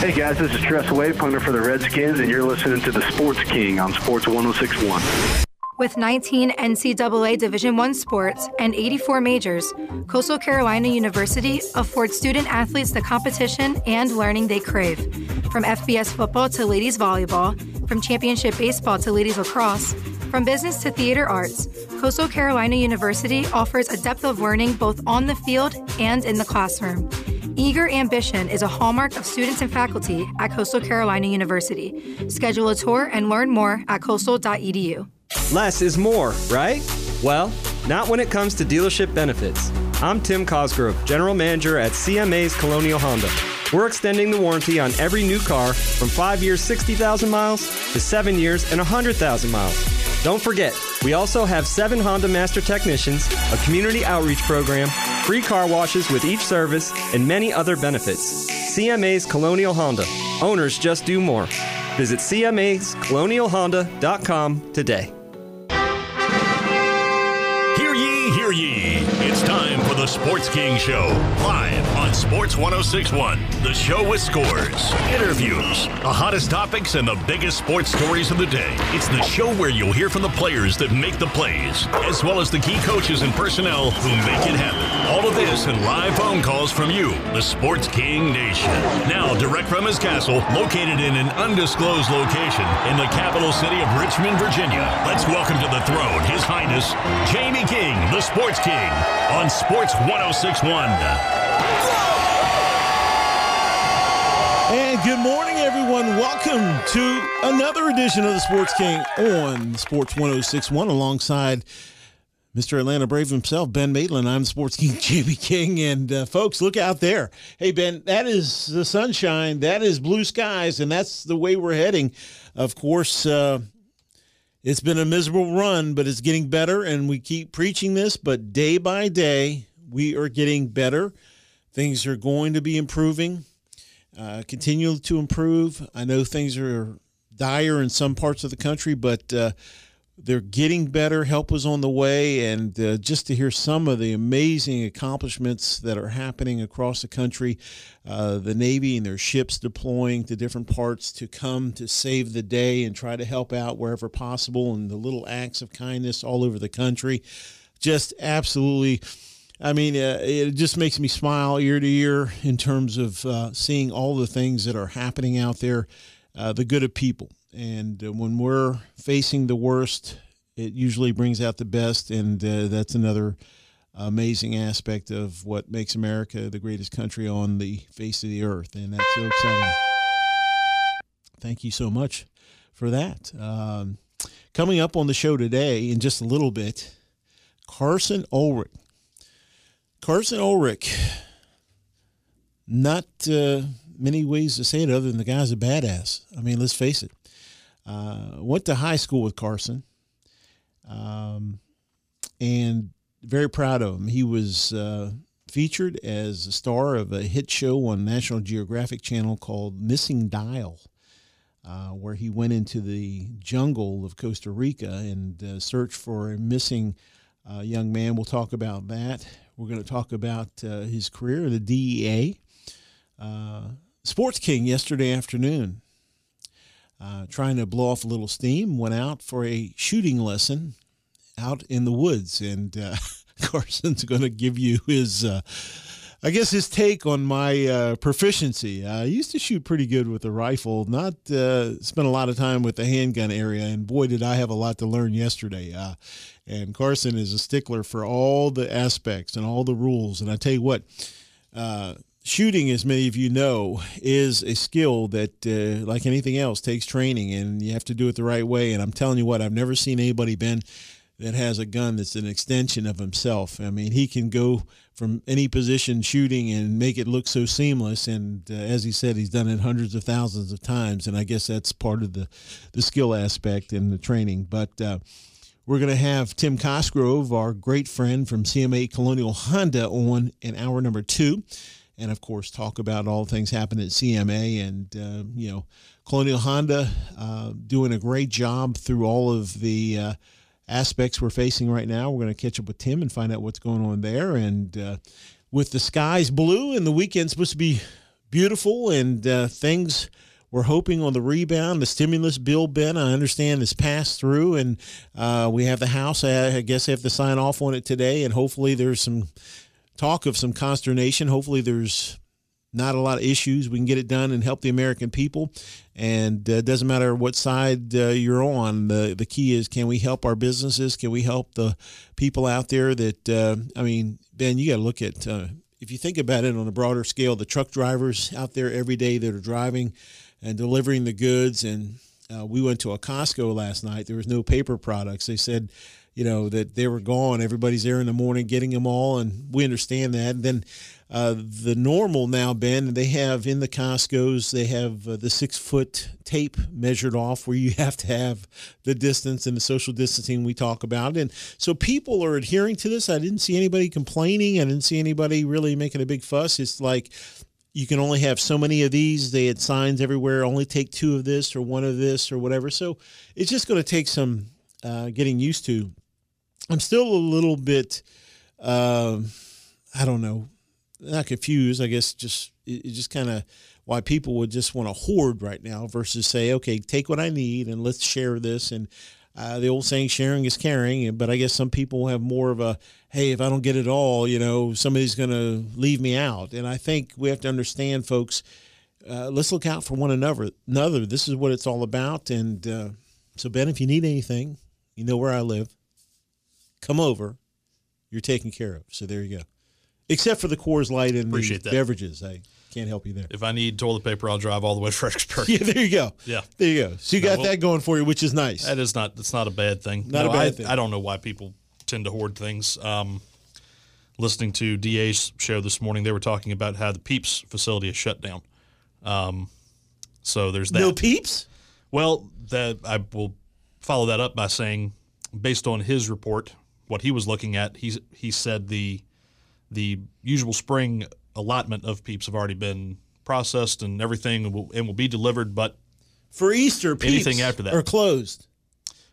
Hey guys, this is Tress Way, punter for the Redskins, and you're listening to the Sports King on Sports 1061. With 19 NCAA Division I sports and 84 majors, Coastal Carolina University affords student athletes the competition and learning they crave. From FBS football to ladies volleyball, from championship baseball to ladies lacrosse, from business to theater arts, Coastal Carolina University offers a depth of learning both on the field and in the classroom. Eager ambition is a hallmark of students and faculty at Coastal Carolina University. Schedule a tour and learn more at coastal.edu. Less is more, right? Well, not when it comes to dealership benefits. I'm Tim Cosgrove, General Manager at CMA's Colonial Honda. We're extending the warranty on every new car from 5 years 60,000 miles to 7 years and 100,000 miles. Don't forget, we also have 7 Honda Master Technicians, a community outreach program, free car washes with each service, and many other benefits. CMA's Colonial Honda. Owners just do more. Visit CMA'sColonialHonda.com today. Hear ye, hear ye. It's time for the Sports King Show, live on Sports 1061. The show with scores, interviews, the hottest topics, and the biggest sports stories of the day. It's the show where you'll hear from the players that make the plays, as well as the key coaches and personnel who make it happen. All of this and live phone calls from you, the Sports King Nation. Now, direct from his castle, located in an undisclosed location in the capital city of Richmond, Virginia. Let's welcome to the throne His Highness Jamie King, the Sports King, on Sports 1061. And good morning, everyone. Welcome to another edition of the Sports King on Sports 1061 alongside Mr. Atlanta Brave himself, Ben Maitland. I'm Sports King Jamie King. And uh, folks, look out there. Hey, Ben, that is the sunshine. That is blue skies. And that's the way we're heading. Of course, uh, it's been a miserable run, but it's getting better. And we keep preaching this, but day by day, we are getting better. Things are going to be improving uh, continue to improve. I know things are dire in some parts of the country, but uh, they're getting better. Help is on the way, and uh, just to hear some of the amazing accomplishments that are happening across the country, uh, the Navy and their ships deploying to different parts to come to save the day and try to help out wherever possible, and the little acts of kindness all over the country, just absolutely I mean, uh, it just makes me smile ear to ear in terms of uh, seeing all the things that are happening out there, uh, the good of people. And uh, when we're facing the worst, it usually brings out the best. And uh, that's another amazing aspect of what makes America the greatest country on the face of the earth. And that's so exciting. Thank you so much for that. Um, coming up on the show today in just a little bit, Carson Ulrich Carson Ulrich, not uh, many ways to say it other than the guy's a badass. I mean, let's face it. Uh, went to high school with Carson, um, and very proud of him. He was uh, featured as a star of a hit show on National Geographic Channel called Missing Dial. Uh, where he went into the jungle of Costa Rica and uh, searched for a missing uh, young man. We'll talk about that. We're going to talk about uh, his career, the DEA. Uh, Sports King yesterday afternoon, uh, trying to blow off a little steam, went out for a shooting lesson out in the woods. And uh, Carson's going to give you his. Uh, I guess his take on my uh, proficiency. I used to shoot pretty good with a rifle, not uh, spent a lot of time with the handgun area, and boy, did I have a lot to learn yesterday. Uh, and Carson is a stickler for all the aspects and all the rules. And I tell you what, uh, shooting, as many of you know, is a skill that, uh, like anything else, takes training, and you have to do it the right way. And I'm telling you what, I've never seen anybody, Ben, that has a gun that's an extension of himself. I mean, he can go from any position shooting and make it look so seamless. And uh, as he said, he's done it hundreds of thousands of times. And I guess that's part of the, the skill aspect and the training. But uh, we're going to have Tim Cosgrove, our great friend from CMA Colonial Honda, on in hour number two. And of course, talk about all things happening at CMA and, uh, you know, Colonial Honda uh, doing a great job through all of the uh, aspects we're facing right now. We're going to catch up with Tim and find out what's going on there. And uh, with the skies blue and the weekend supposed to be beautiful, and uh, things we're hoping on the rebound. The stimulus bill, Ben, I understand, is passed through, and uh, we have the House. I, guess have to sign off on it today, and hopefully there's some talk of some consternation. Hopefully there's not a lot of issues. We can get it done and help the American people. And uh, it doesn't matter what side uh, you're on. The the key is can we help our businesses? Can we help the people out there that uh, I mean, Ben, you got to look at uh, if you think about it on a broader scale, the truck drivers out there every day that are driving and delivering the goods. And uh, we went to a Costco last night. There was no paper products. They said you know that they were gone. Everybody's there in the morning getting them all, and we understand that. And then uh, the normal now, Ben, they have in the Costco's they have uh, the six foot tape measured off where you have to have the distance and the social distancing we talk about, and so people are adhering to this. I didn't see anybody complaining. I didn't see anybody really making a big fuss. It's like you can only have so many of these. They had signs everywhere. Only take two of this or one of this or whatever. So it's just going to take some uh, getting used to. I'm still a little bit, uh, I don't know, not confused. I guess just it, it just kind of why people would just want to hoard right now versus say, okay, take what I need and let's share this. And uh, the old saying, sharing is caring. But I guess some people have more of a, hey, if I don't get it all, you know, somebody's going to leave me out. And I think we have to understand, folks. Uh, let's look out for one another. Another. This is what it's all about. And uh, so, Ben, if you need anything, you know where I live come over, you're taken care of. So there you go. Except for the Coors Light and Appreciate the that. beverages. I can't help you there. If I need toilet paper, I'll drive all the way to Fredericksburg. Yeah, there you go. Yeah. There you go. So you No, got well- that going for you, which is nice. That is not. That's not a bad thing. Not a bad I, thing. I don't know why people tend to hoard things. Um, listening to DA's show this morning, they were talking about how the Peeps facility is shut down. Um, so there's that. no peeps? Well, that I will follow that up by saying, based on his report, what he was looking at, he's he said the the usual spring allotment of peeps have already been processed and everything and will, and will be delivered. But For Easter, peeps Anything after that. are closed.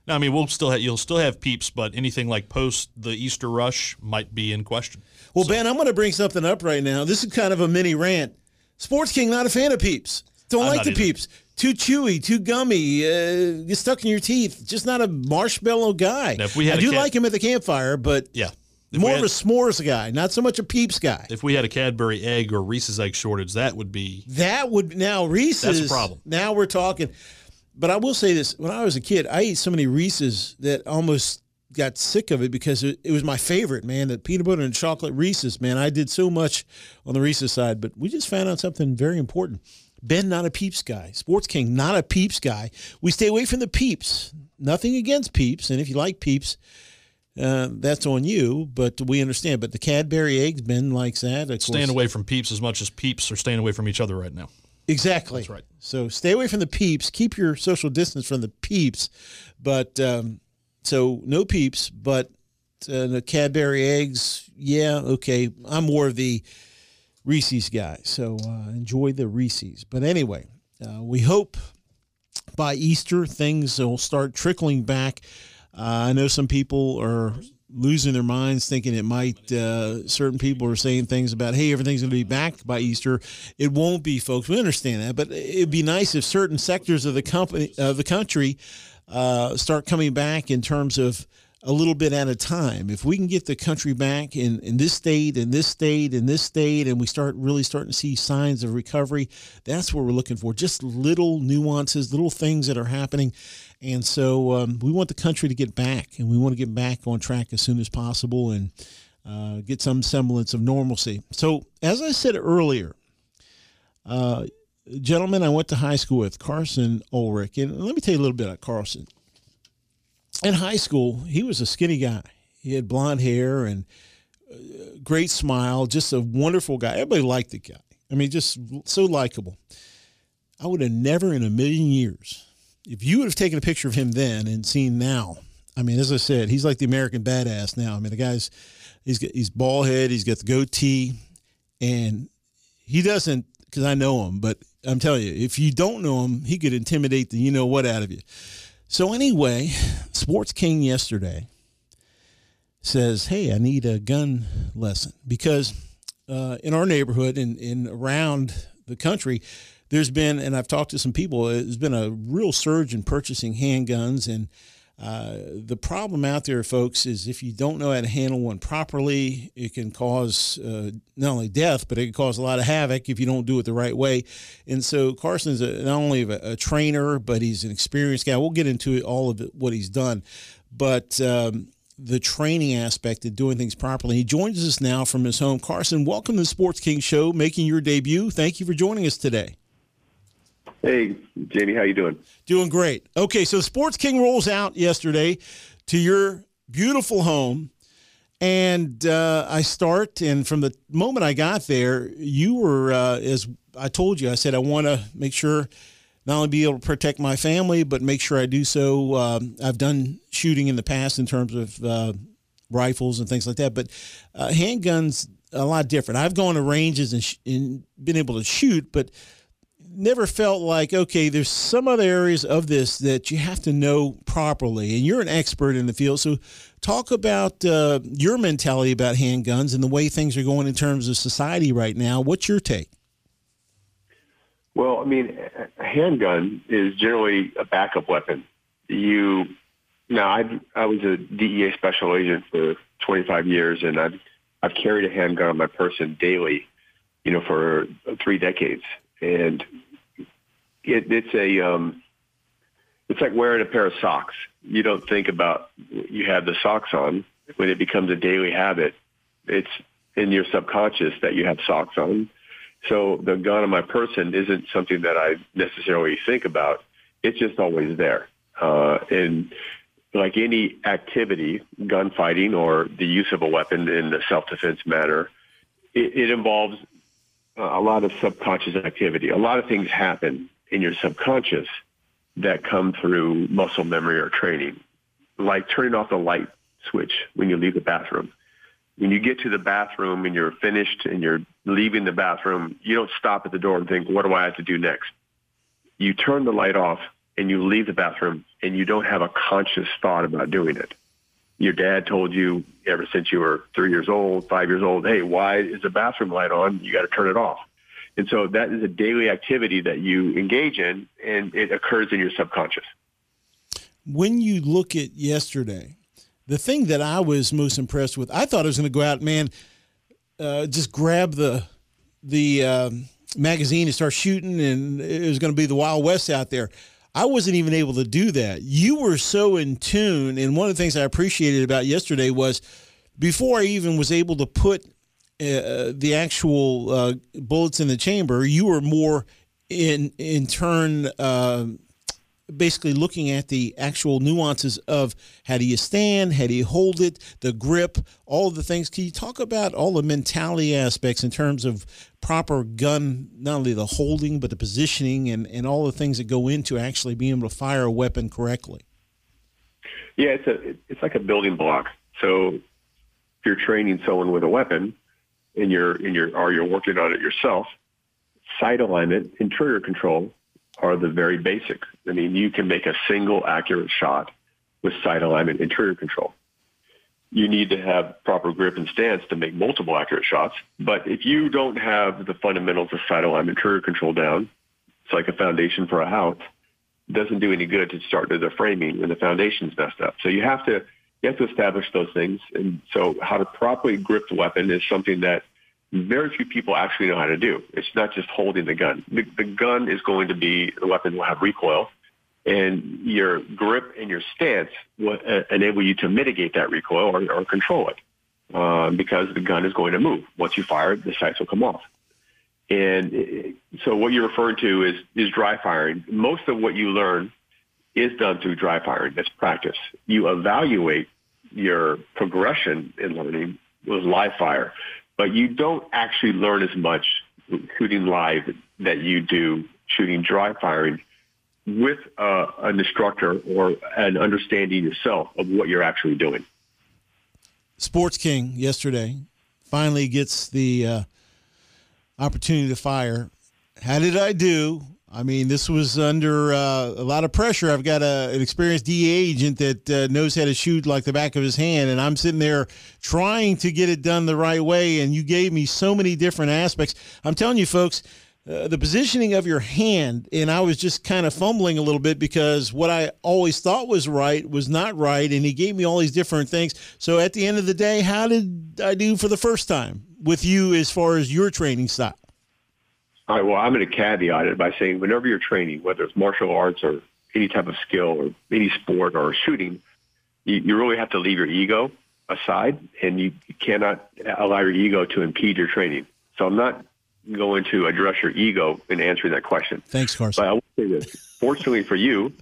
no, I mean, we'll still have, you'll still have peeps, but anything like post the Easter rush might be in question. Well, Ben, I'm going to bring something up right now. This is kind of a mini rant. Sports King, not a fan of peeps. Don't I'm like the either. peeps. Too chewy, too gummy, uh, get stuck in your teeth. Just not a marshmallow guy. Now, if we had I do cat- like him at the campfire, but Yeah. If more we of a s'mores guy, not so much a peeps guy. if we had a Cadbury egg or Reese's egg shortage, that would be That would now Reese's. That's a problem. Now we're talking. But I will say this: when I was a kid, I ate so many Reese's that almost got sick of it because it, it was my favorite. Man, the peanut butter and chocolate Reese's. Man, I did so much on the Reese's side. But we just found out something very important. Ben, not a Peeps guy. Sports King, not a Peeps guy. We stay away from the Peeps. Nothing against Peeps, and if you like Peeps, uh, that's on you. But we understand. But the Cadbury eggs, Ben likes that. Staying away from peeps as much as peeps are staying away from each other right now. Exactly. That's right. So stay away from the peeps. Keep your social distance from the peeps. But um, so no peeps, but uh, the Cadbury eggs, yeah, okay. I'm more of the Reese's guy. So uh, enjoy the Reese's. But anyway, uh, we hope by Easter things will start trickling back. Uh, I know some people are losing their minds thinking it might uh, certain people are saying things about hey everything's going to be back by easter it won't be folks we understand that but it'd be nice if certain sectors of the company of the country uh, start coming back in terms of a little bit at a time. If we can get the country back in, in this state, in this state, in this state, and we start really starting to see signs of recovery, that's what we're looking for. Just little nuances, little things that are happening. And so um, we want the country to get back, and we want to get back on track as soon as possible and uh, get some semblance of normalcy. So, as I said earlier, uh, gentlemen I went to high school with, Carson Ulrich, and let me tell you a little bit about Carson in high school, he was a skinny guy. He had blonde hair and uh, great smile, just a wonderful guy. Everybody liked the guy. I mean, just so likable. I would have never in a million years, if you would have taken a picture of him then and seen now, I mean, as I said, he's like the American badass now. I mean, the guy's he's got, he's bald head, he's got the goatee, and he doesn't because I know him. But I'm telling you, if you don't know him, he could intimidate the you know what out of you. So anyway, Sports King yesterday says, "Hey, I need a gun lesson because uh, in our neighborhood and in, around the country, there's been, and I've talked to some people, there's been a real surge in purchasing handguns. And uh, the problem out there, folks, is if you don't know how to handle one properly, it can cause uh, not only death, but it can cause a lot of havoc if you don't do it the right way. And so Carson's a, not only a, a, trainer, but he's an experienced guy. We'll get into all of it, what he's done. But um, the training aspect of doing things properly. He joins us now from his home. Carson, welcome to the Sports King Show, making your debut. Thank you for joining us today. Hey, Jamie, how you doing? Doing great. Okay, so Sports King rolls out yesterday to your beautiful home, and uh, I start. And from the moment I got there, you were uh, as I told you. I said I want to make sure not only be able to protect my family, but make sure I do so. Um, I've done shooting in the past in terms of uh, rifles and things like that, but uh, handguns a lot different. I've gone to ranges and, sh- and been able to shoot, but never felt like okay there's some other areas of this that you have to know properly and you're an expert in the field. So talk about uh, your mentality about handguns and the way things are going in terms of society right now. What's your take? Well, I mean, a handgun is generally a backup weapon. You now I I was a DEA special agent for 25 years, and I've I've carried a handgun on my person daily, you know, for three decades, and it, it's a um, it's like wearing a pair of socks. You don't think about you have the socks on when it becomes a daily habit. It's in your subconscious that you have socks on so the gun on my person isn't something that I necessarily think about. It's just always there. Uh, and like any activity, gunfighting or the use of a weapon in the self-defense manner, it, it involves a lot of subconscious activity. A lot of things happen in your subconscious that come through muscle memory or training, like turning off the light switch when you leave the bathroom when you get to the bathroom and you're finished and you're leaving the bathroom, you don't stop at the door and think, what do I have to do next? You turn the light off and you leave the bathroom and you don't have a conscious thought about doing it. Your dad told you ever since you were three years old, five years old, hey, why is the bathroom light on? You got to turn it off. And so that is a daily activity that you engage in and it occurs in your subconscious. When you look at yesterday, the thing that I was most impressed with, I thought I was going to go out, man, uh, just grab the the um, magazine and start shooting, and it was going to be the Wild West out there. I wasn't even able to do that. You were so in tune, and one of the things I appreciated about yesterday was before I even was able to put uh, the actual uh, bullets in the chamber, you were more in in turn. Uh, basically looking at the actual nuances of how do you stand, how do you hold it, the grip, all the things. Can you talk about all the mentality aspects in terms of proper gun, not only the holding, but the positioning and, and all the things that go into actually being able to fire a weapon correctly? Yeah, it's a it's like a building block. So if you're training someone with a weapon and you're and you're or you're working on it yourself, sight alignment and trigger control are the very basic. I mean, you can make a single accurate shot with sight alignment and trigger control. You need to have proper grip and stance to make multiple accurate shots. But if you don't have the fundamentals of sight alignment, trigger control down, it's like a foundation for a house. It doesn't do any good to start the framing when the foundation's messed up. So you have to you have to establish those things. And so how to properly grip the weapon is something that very few people actually know how to do. It's not just holding the gun. The, the gun is going to be, the weapon will have recoil, and your grip and your stance will uh, enable you to mitigate that recoil or, or control it um, because the gun is going to move. Once you fire the sights will come off. And so what you're referring to is, is dry firing. Most of what you learn is done through dry firing. That's practice. You evaluate your progression in learning with live fire but you don't actually learn as much shooting live that you do shooting dry firing with uh, an instructor or an understanding yourself of what you're actually doing. Sports King yesterday finally gets the uh, opportunity to fire. How did I do? I mean, this was under uh, a lot of pressure. I've got a, an experienced DA agent that uh, knows how to shoot like the back of his hand, and I'm sitting there trying to get it done the right way. And you gave me so many different aspects. I'm telling you, folks, uh, the positioning of your hand, and I was just kind of fumbling a little bit because what I always thought was right was not right, and he gave me all these different things. So at the end of the day, how did I do for the first time with you as far as your training style? All right. Well, I'm going to caveat it by saying whenever you're training, whether it's martial arts or any type of skill or any sport or shooting, you, you really have to leave your ego aside, and you, you cannot allow your ego to impede your training. So I'm not going to address your ego in answering that question. Thanks, Carson. But I will say this. Fortunately for you,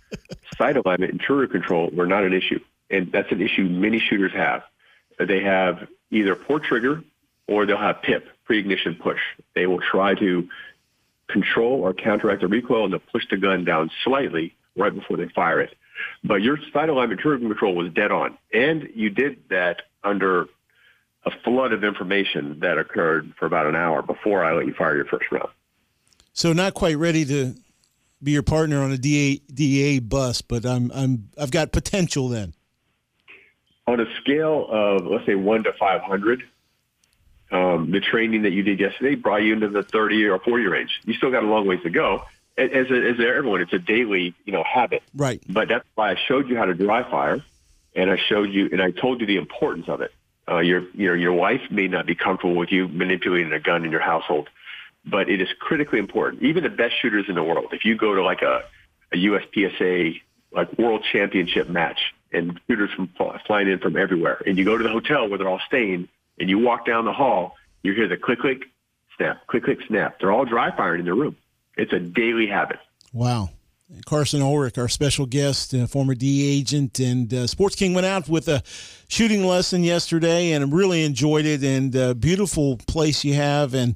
sight alignment and trigger control were not an issue. And that's an issue many shooters have. They have either poor trigger or they'll have PIP, pre-ignition push. They will try to control or counteract the recoil and they'll push the gun down slightly right before they fire it. But your sight alignment trigger control was dead on. And you did that under a flood of information that occurred for about an hour before I let you fire your first round. So not quite ready to be your partner on a DA, DA bus, but I'm I'm I've got potential then. On a scale of let's say one to five hundred, um, the training that you did yesterday brought you into the thirty or forty range. You still got a long ways to go. As a, as everyone, it's a daily you know habit. Right. But that's why I showed you how to dry fire, and I showed you and I told you the importance of it. Uh, your you know your wife may not be comfortable with you manipulating a gun in your household, but it is critically important. Even the best shooters in the world, if you go to like a, a USPSA like world championship match and shooters from flying in from everywhere, and you go to the hotel where they're all staying, and you walk down the hall, you hear the click click snap, click click snap. They're all dry firing in their room. It's a daily habit. Wow. Carson Ulrich, our special guest, uh, former D agent, and uh, Sports King went out with a shooting lesson yesterday, and really enjoyed it. And uh, beautiful place you have, and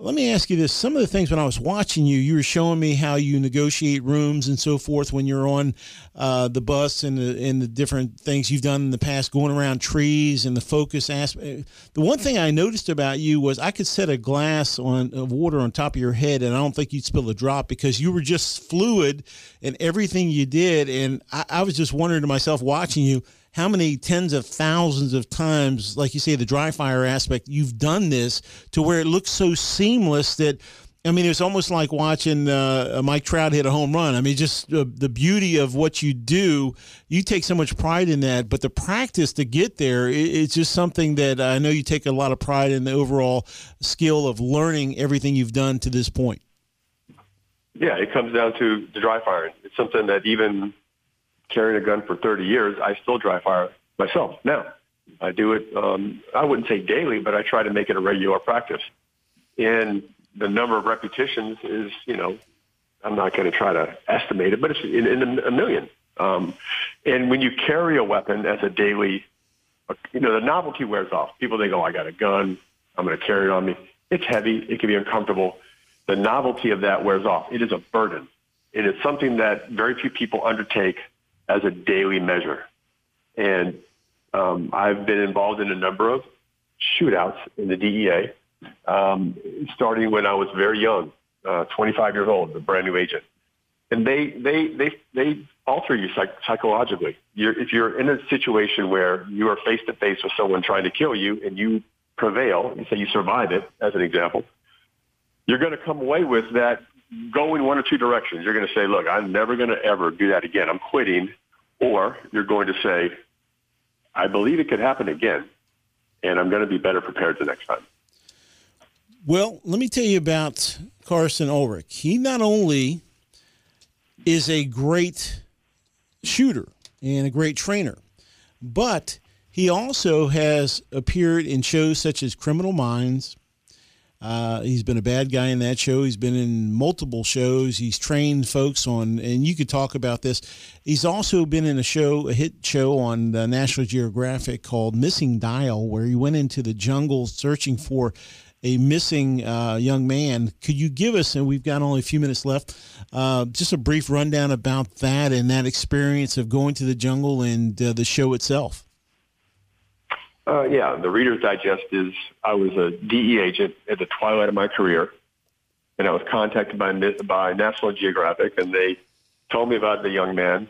let me ask you this: some of the things when I was watching you, you were showing me how you negotiate rooms and so forth when you're on uh, the bus and the, and the different things you've done in the past, going around trees and the focus aspect. The one thing I noticed about you was I could set a glass on of water on top of your head, and I don't think you'd spill a drop because you were just fluid in everything you did. And I, I was just wondering to myself, watching you how many tens of thousands of times, like you say, the dry fire aspect, you've done this to where it looks so seamless that. I mean, it's almost like watching uh, Mike Trout hit a home run. I mean, just uh, the beauty of what you do. You take so much pride in that, but the practice to get there, it, it's just something that I know you take a lot of pride in the overall skill of learning everything you've done to this point. Yeah, it comes down to the dry fire. It's something that even carrying a gun for 30 years, I still dry fire myself now. I do it, um, I wouldn't say daily, but I try to make it a regular practice. And the number of repetitions is, you know, I'm not going to try to estimate it, but it's in, in a million. Um, and when you carry a weapon as a daily, you know, the novelty wears off. People think, oh, I got a gun. I'm going to carry it on me. It's heavy. It can be uncomfortable. The novelty of that wears off. It is a burden. It is something that very few people undertake as a daily measure. And um, I've been involved in a number of shootouts in the DEA, um, starting when I was very young, uh, 25 years old, a brand new agent. And they, they, they, they alter you psych- psychologically. You're, if you're in a situation where you are face to face with someone trying to kill you and you prevail, and say you survive it, as an example, you're going to come away with that going one or two directions. You're going to say, look, I'm never going to ever do that again. I'm quitting. Or you're going to say, I believe it could happen again, and I'm going to be better prepared the next time. Well, let me tell you about Carson Ulrich. He not only is a great shooter and a great trainer, but he also has appeared in shows such as Criminal Minds, uh, he's been a bad guy in that show. He's been in multiple shows. He's trained folks on, and you could talk about this. He's also been in a show, a hit show on uh, National Geographic called Missing Dial, where he went into the jungle searching for a missing uh, young man. Could you give us, and we've got only a few minutes left, uh, just a brief rundown about that and that experience of going to the jungle and uh, the show itself? Uh, yeah, the Reader's Digest is I was a DE agent at the twilight of my career, and I was contacted by by National Geographic, and they told me about the young man,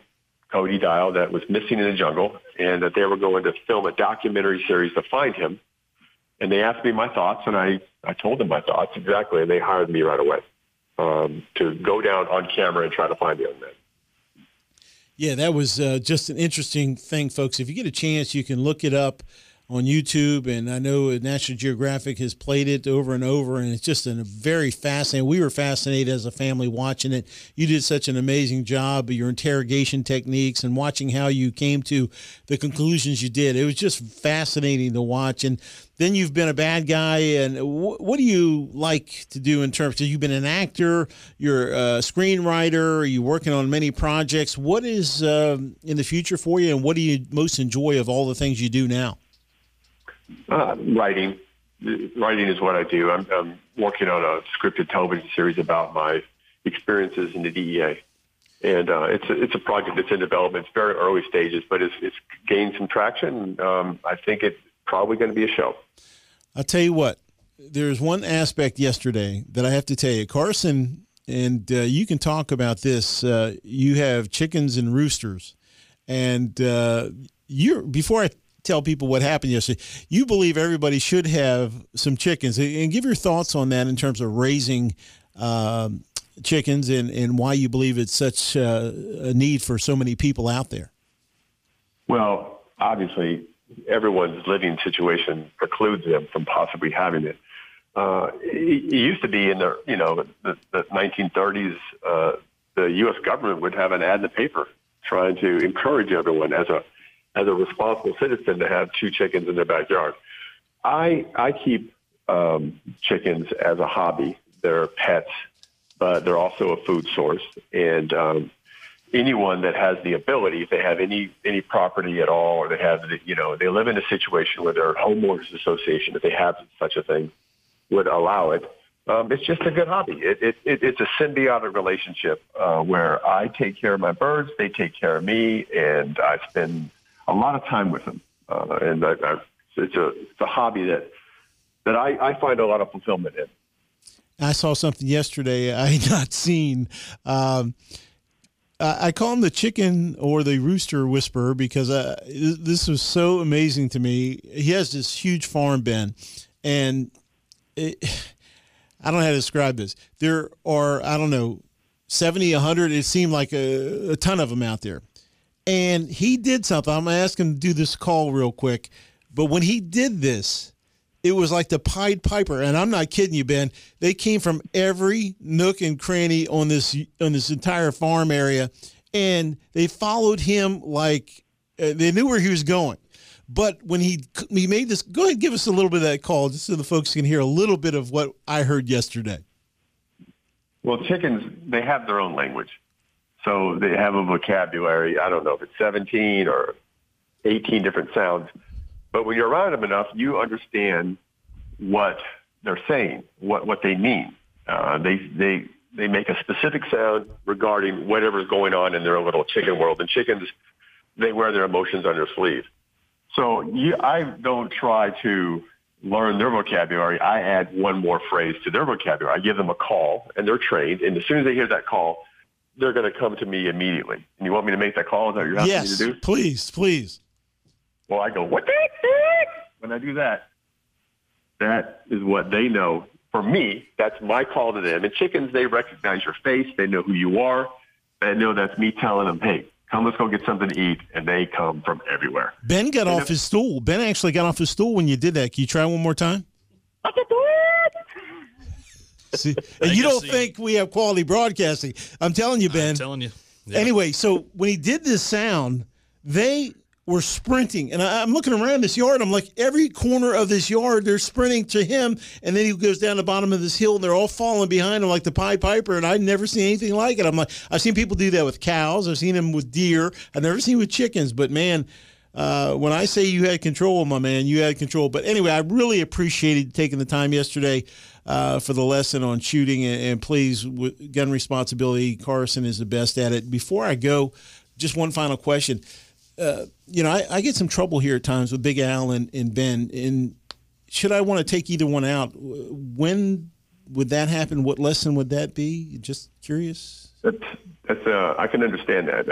Cody Dial, that was missing in the jungle, and that they were going to film a documentary series to find him. And they asked me my thoughts, and I I told them my thoughts exactly, and they hired me right away. um, to go down on camera and try to find the young man. Yeah, that was uh, just an interesting thing, folks. If you get a chance, you can look it up on YouTube, and I know National Geographic has played it over and over, and it's just a very fascinating. We were fascinated as a family watching it. You did such an amazing job of your interrogation techniques and watching how you came to the conclusions you did. It was just fascinating to watch. And then you've been a bad guy, and wh- what do you like to do in terms? Of, you've been an actor, you're a screenwriter, are you're working on many projects. What is uh, in the future for you, and what do you most enjoy of all the things you do now? Uh, writing. Writing is what I do. I'm, I'm working on a scripted television series about my experiences in the DEA. And uh, it's a, it's a project that's in development. It's very early stages, but it's, it's gained some traction. Um, I think it's probably going to be a show. I'll tell you what. There's one aspect yesterday that I have to tell you, Carson, and uh, you can talk about this. Uh, you have chickens and roosters, and uh, you're before I tell people what happened yesterday. You believe everybody should have some chickens, and give your thoughts on that in terms of raising um, chickens and, and why you believe it's such uh, a need for so many people out there. Well, obviously, everyone's living situation precludes them from possibly having it. Uh, it, it used to be in the you know the, the 1930s, uh, the U.S. government would have an ad in the paper trying to encourage everyone as a as a responsible citizen to have two chickens in their backyard. I I keep um, chickens as a hobby. They're pets, but they're also a food source. And um, anyone that has the ability, if they have any any property at all, or they have the, you know they live in a situation where their homeowners association, if they have such a thing, would allow it. Um, it's just a good hobby. It, it, it, it's a symbiotic relationship uh, where I take care of my birds, they take care of me, and I spend a lot of time with them, uh, and I, I, it's a it's a hobby that that I, I find a lot of fulfillment in. I saw something yesterday I had not seen. Um, I call him the chicken or the rooster whisperer because uh, this was so amazing to me. He has this huge farm, Ben, and it, I don't know how to describe this. There are, I don't know, 70, 100, it seemed like a, a ton of them out there and he did something. I'm gonna ask him to do this call real quick, but when he did this, it was like the Pied Piper, and I'm not kidding you, Ben. They came from every nook and cranny on this on this entire farm area, and they followed him like uh, they knew where he was going. But when he he made this, go ahead, give us a little bit of that call, just so the folks can hear a little bit of what I heard yesterday. Well, chickens they have their own language. So they have a vocabulary. I don't know if it's 17 or 18 different sounds. But when you're around them enough, you understand what they're saying, what, what they mean. Uh, they, they, they make a specific sound regarding whatever's going on in their little chicken world. And chickens, they wear their emotions on their sleeve. So you, I don't try to learn their vocabulary. I add one more phrase to their vocabulary. I give them a call, and they're trained. And as soon as they hear that call, they're going to come to me immediately. And you want me to make that call? Is that what you're asking yes, me to do? Yes, please, please. Well, I go, what the heck? When I do that, that is what they know. For me, that's my call to them. And chickens, they recognize your face. They know who you are. They know that's me telling them, hey, come, let's go get something to eat. And they come from everywhere. Ben got and off if, his stool. Ben actually got off his stool when you did that. Can you try one more time? See, and you don't think we have quality broadcasting. I'm telling you, Ben. I'm telling you. Yeah. Anyway, so when he did this sound, they were sprinting. And I, am looking around this yard. I'm like, every corner of this yard, they're sprinting to him. And then he goes down the bottom of this hill, and they're all falling behind him like the Pied Piper. And I'd never seen anything like it. I'm like, I've seen people do that with cows. I've seen them with deer. I've never seen with chickens. But man, uh, when I say you had control, my man, you had control. But anyway, I really appreciated taking the time yesterday uh, for the lesson on shooting. And, and please, gun responsibility, Carson is the best at it. Before I go, just one final question. Uh, you know, I, I, get some trouble here at times with Big Al and, and Ben. And should I want to take either one out, when would that happen? What lesson would that be? Just curious. That's, that's uh, I can understand that.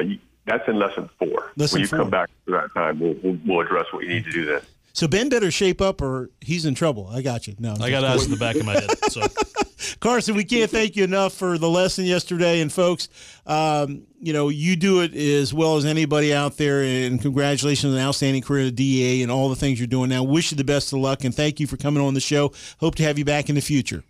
That's in lesson four. Lesson when you four. come back to that time, we'll, we'll, we'll address what you need to do then. So Ben better shape up or he's in trouble. I got you. No, I'm I got eyes in the back of my head. So Carson, we can't thank you enough for the lesson yesterday. And folks, um, you know, you do it as well as anybody out there. And congratulations on an outstanding career at DEA and all the things you're doing now. Wish you the best of luck and thank you for coming on the show. Hope to have you back in the future.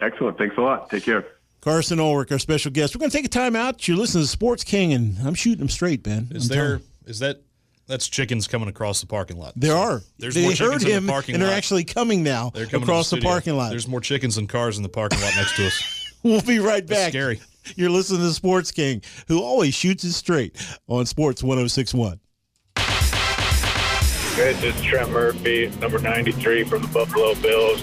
Excellent. Thanks a lot. Take care. Carson Ulrich, our special guest. We're going to take a time out. You're listening to Sports King, and I'm shooting them straight, Ben. is I'm there telling is that that's chickens coming across the parking lot? There So are. There's they more heard chickens in him, the parking and lot. they're actually coming now They're coming across the, studio. parking lot. There's more chickens and cars in the parking lot next to us. We'll be right back. scary. You're listening to Sports King, who always shoots it straight on Sports 1061. Guys, this is Trent Murphy, number 93 from the Buffalo Bills.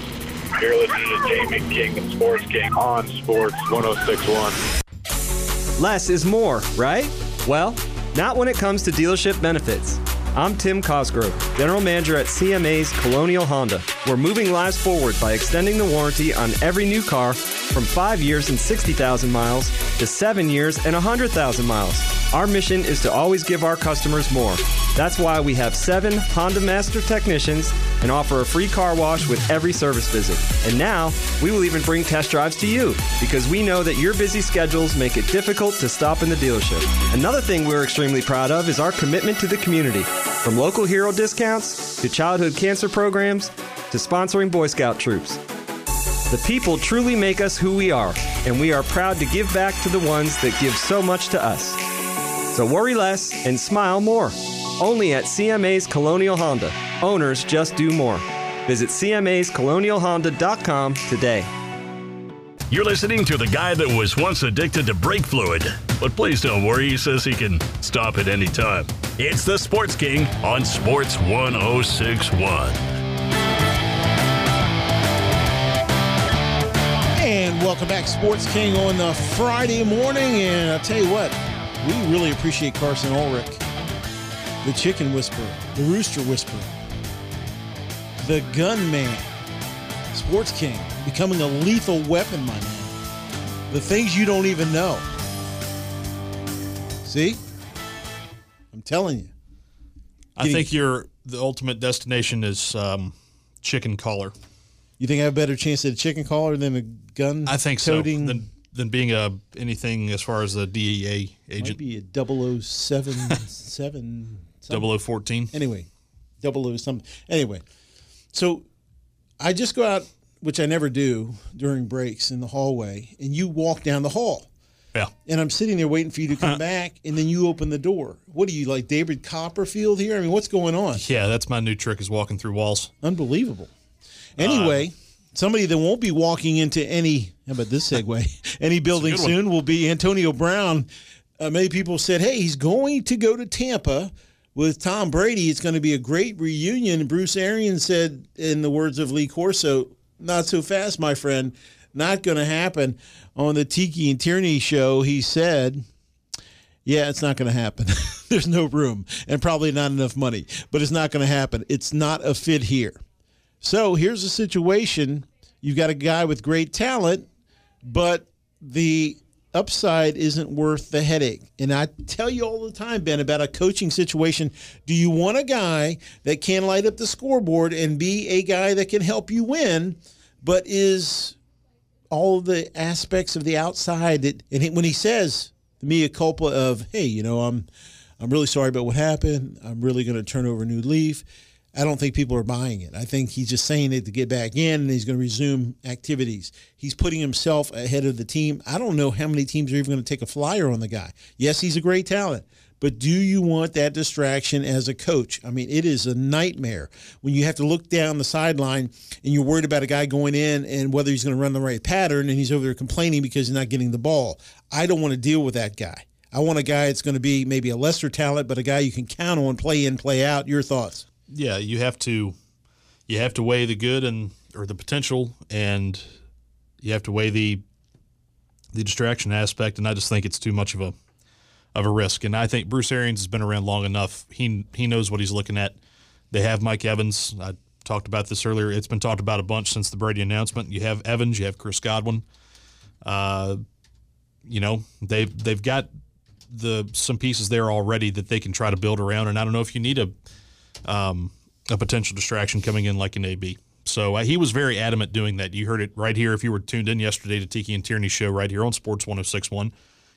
You're listening to Jamie King and Sports King on Sports 1061. Less is more, right? Well, not when it comes to dealership benefits. I'm Tim Cosgrove, General Manager at CMA's Colonial Honda. We're moving lives forward by extending the warranty on every new car from five years and 60,000 miles to seven years and 100,000 miles. Our mission is to always give our customers more. That's why we have seven Honda Master technicians and offer a free car wash with every service visit. And now, we will even bring test drives to you because we know that your busy schedules make it difficult to stop in the dealership. Another thing we're extremely proud of is our commitment to the community. From local hero discounts to childhood cancer programs to sponsoring Boy Scout troops. The people truly make us who we are, and we are proud to give back to the ones that give so much to us. So worry less and smile more. Only at CMA's Colonial Honda. Owners just do more. Visit CMA's CMA'sColonialHonda.com today. You're listening to the guy that was once addicted to brake fluid. But please don't worry, he says he can stop at any time. It's the Sports King on Sports 1061. And welcome back, Sports King, on the Friday morning. And I'll tell you what, we really appreciate Carson Ulrich, the chicken whisperer, the rooster whisperer, the gunman, Sports King, becoming a lethal weapon, my man. The things you don't even know. See? I'm telling you. I Getting- think your the ultimate destination is um, chicken collar. You think I have a better chance at a chicken collar than a gun I think so. toting? Than than being a anything as far as the DEA Might agent. be a 007 something. 0014. Anyway, double O something. Anyway, so I just go out, which I never do during breaks in the hallway, and you walk down the hall. Yeah. And I'm sitting there waiting for you to come back, and then you open the door. What are you like, David Copperfield here? I mean, what's going on? Yeah, that's my new trick is walking through walls. Unbelievable. Anyway, somebody that won't be walking into any, how about this segue? any building soon will be Antonio Brown. Uh, many people said, hey, he's going to go to Tampa with Tom Brady. It's going to be a great reunion. Bruce Arians said, in the words of Lee Corso, not so fast, my friend. Not going to happen. On the Tiki and Tierney show, he said, yeah, it's not going to happen. There's no room and probably not enough money, but it's not going to happen. It's not a fit here. So here's a situation. You've got a guy with great talent, but the upside isn't worth the headache. And I tell you all the time, Ben, about a coaching situation. Do you want a guy that can light up the scoreboard and be a guy that can help you win, but is all the aspects of the outside that and he- when he says the mea culpa of hey you know i'm i'm really sorry about what happened. I'm really going to turn over a new leaf. I don't think people are buying it. I think he's just saying it to get back in and he's going to resume activities. He's putting himself ahead of the team. I don't know how many teams are even going to take a flyer on the guy. Yes he's a great talent but do you want that distraction as a coach? I mean, it is a nightmare when you have to look down the sideline and you're worried about a guy going in and whether he's going to run the right pattern and he's over there complaining because he's not getting the ball. I don't want to deal with that guy. I want a guy that's going to be maybe a lesser talent, but a guy you can count on, play in, play out. Your thoughts? Yeah, you have to you have to weigh the good and or the potential and you have to weigh the the distraction aspect and I just think it's too much of a of a risk. And I think Bruce Arians has been around long enough. He he knows what he's looking at. They have Mike Evans. I talked about this earlier. It's been talked about a bunch since the Brady announcement. You have Evans, you have Chris Godwin. Uh, you know, they they've got the some pieces there already that they can try to build around. And I don't know if you need a um, a potential distraction coming in like an AB. So uh, he was very adamant doing that. You heard it right here if you were tuned in yesterday to Tiki and Tierney show right here on Sports 1061.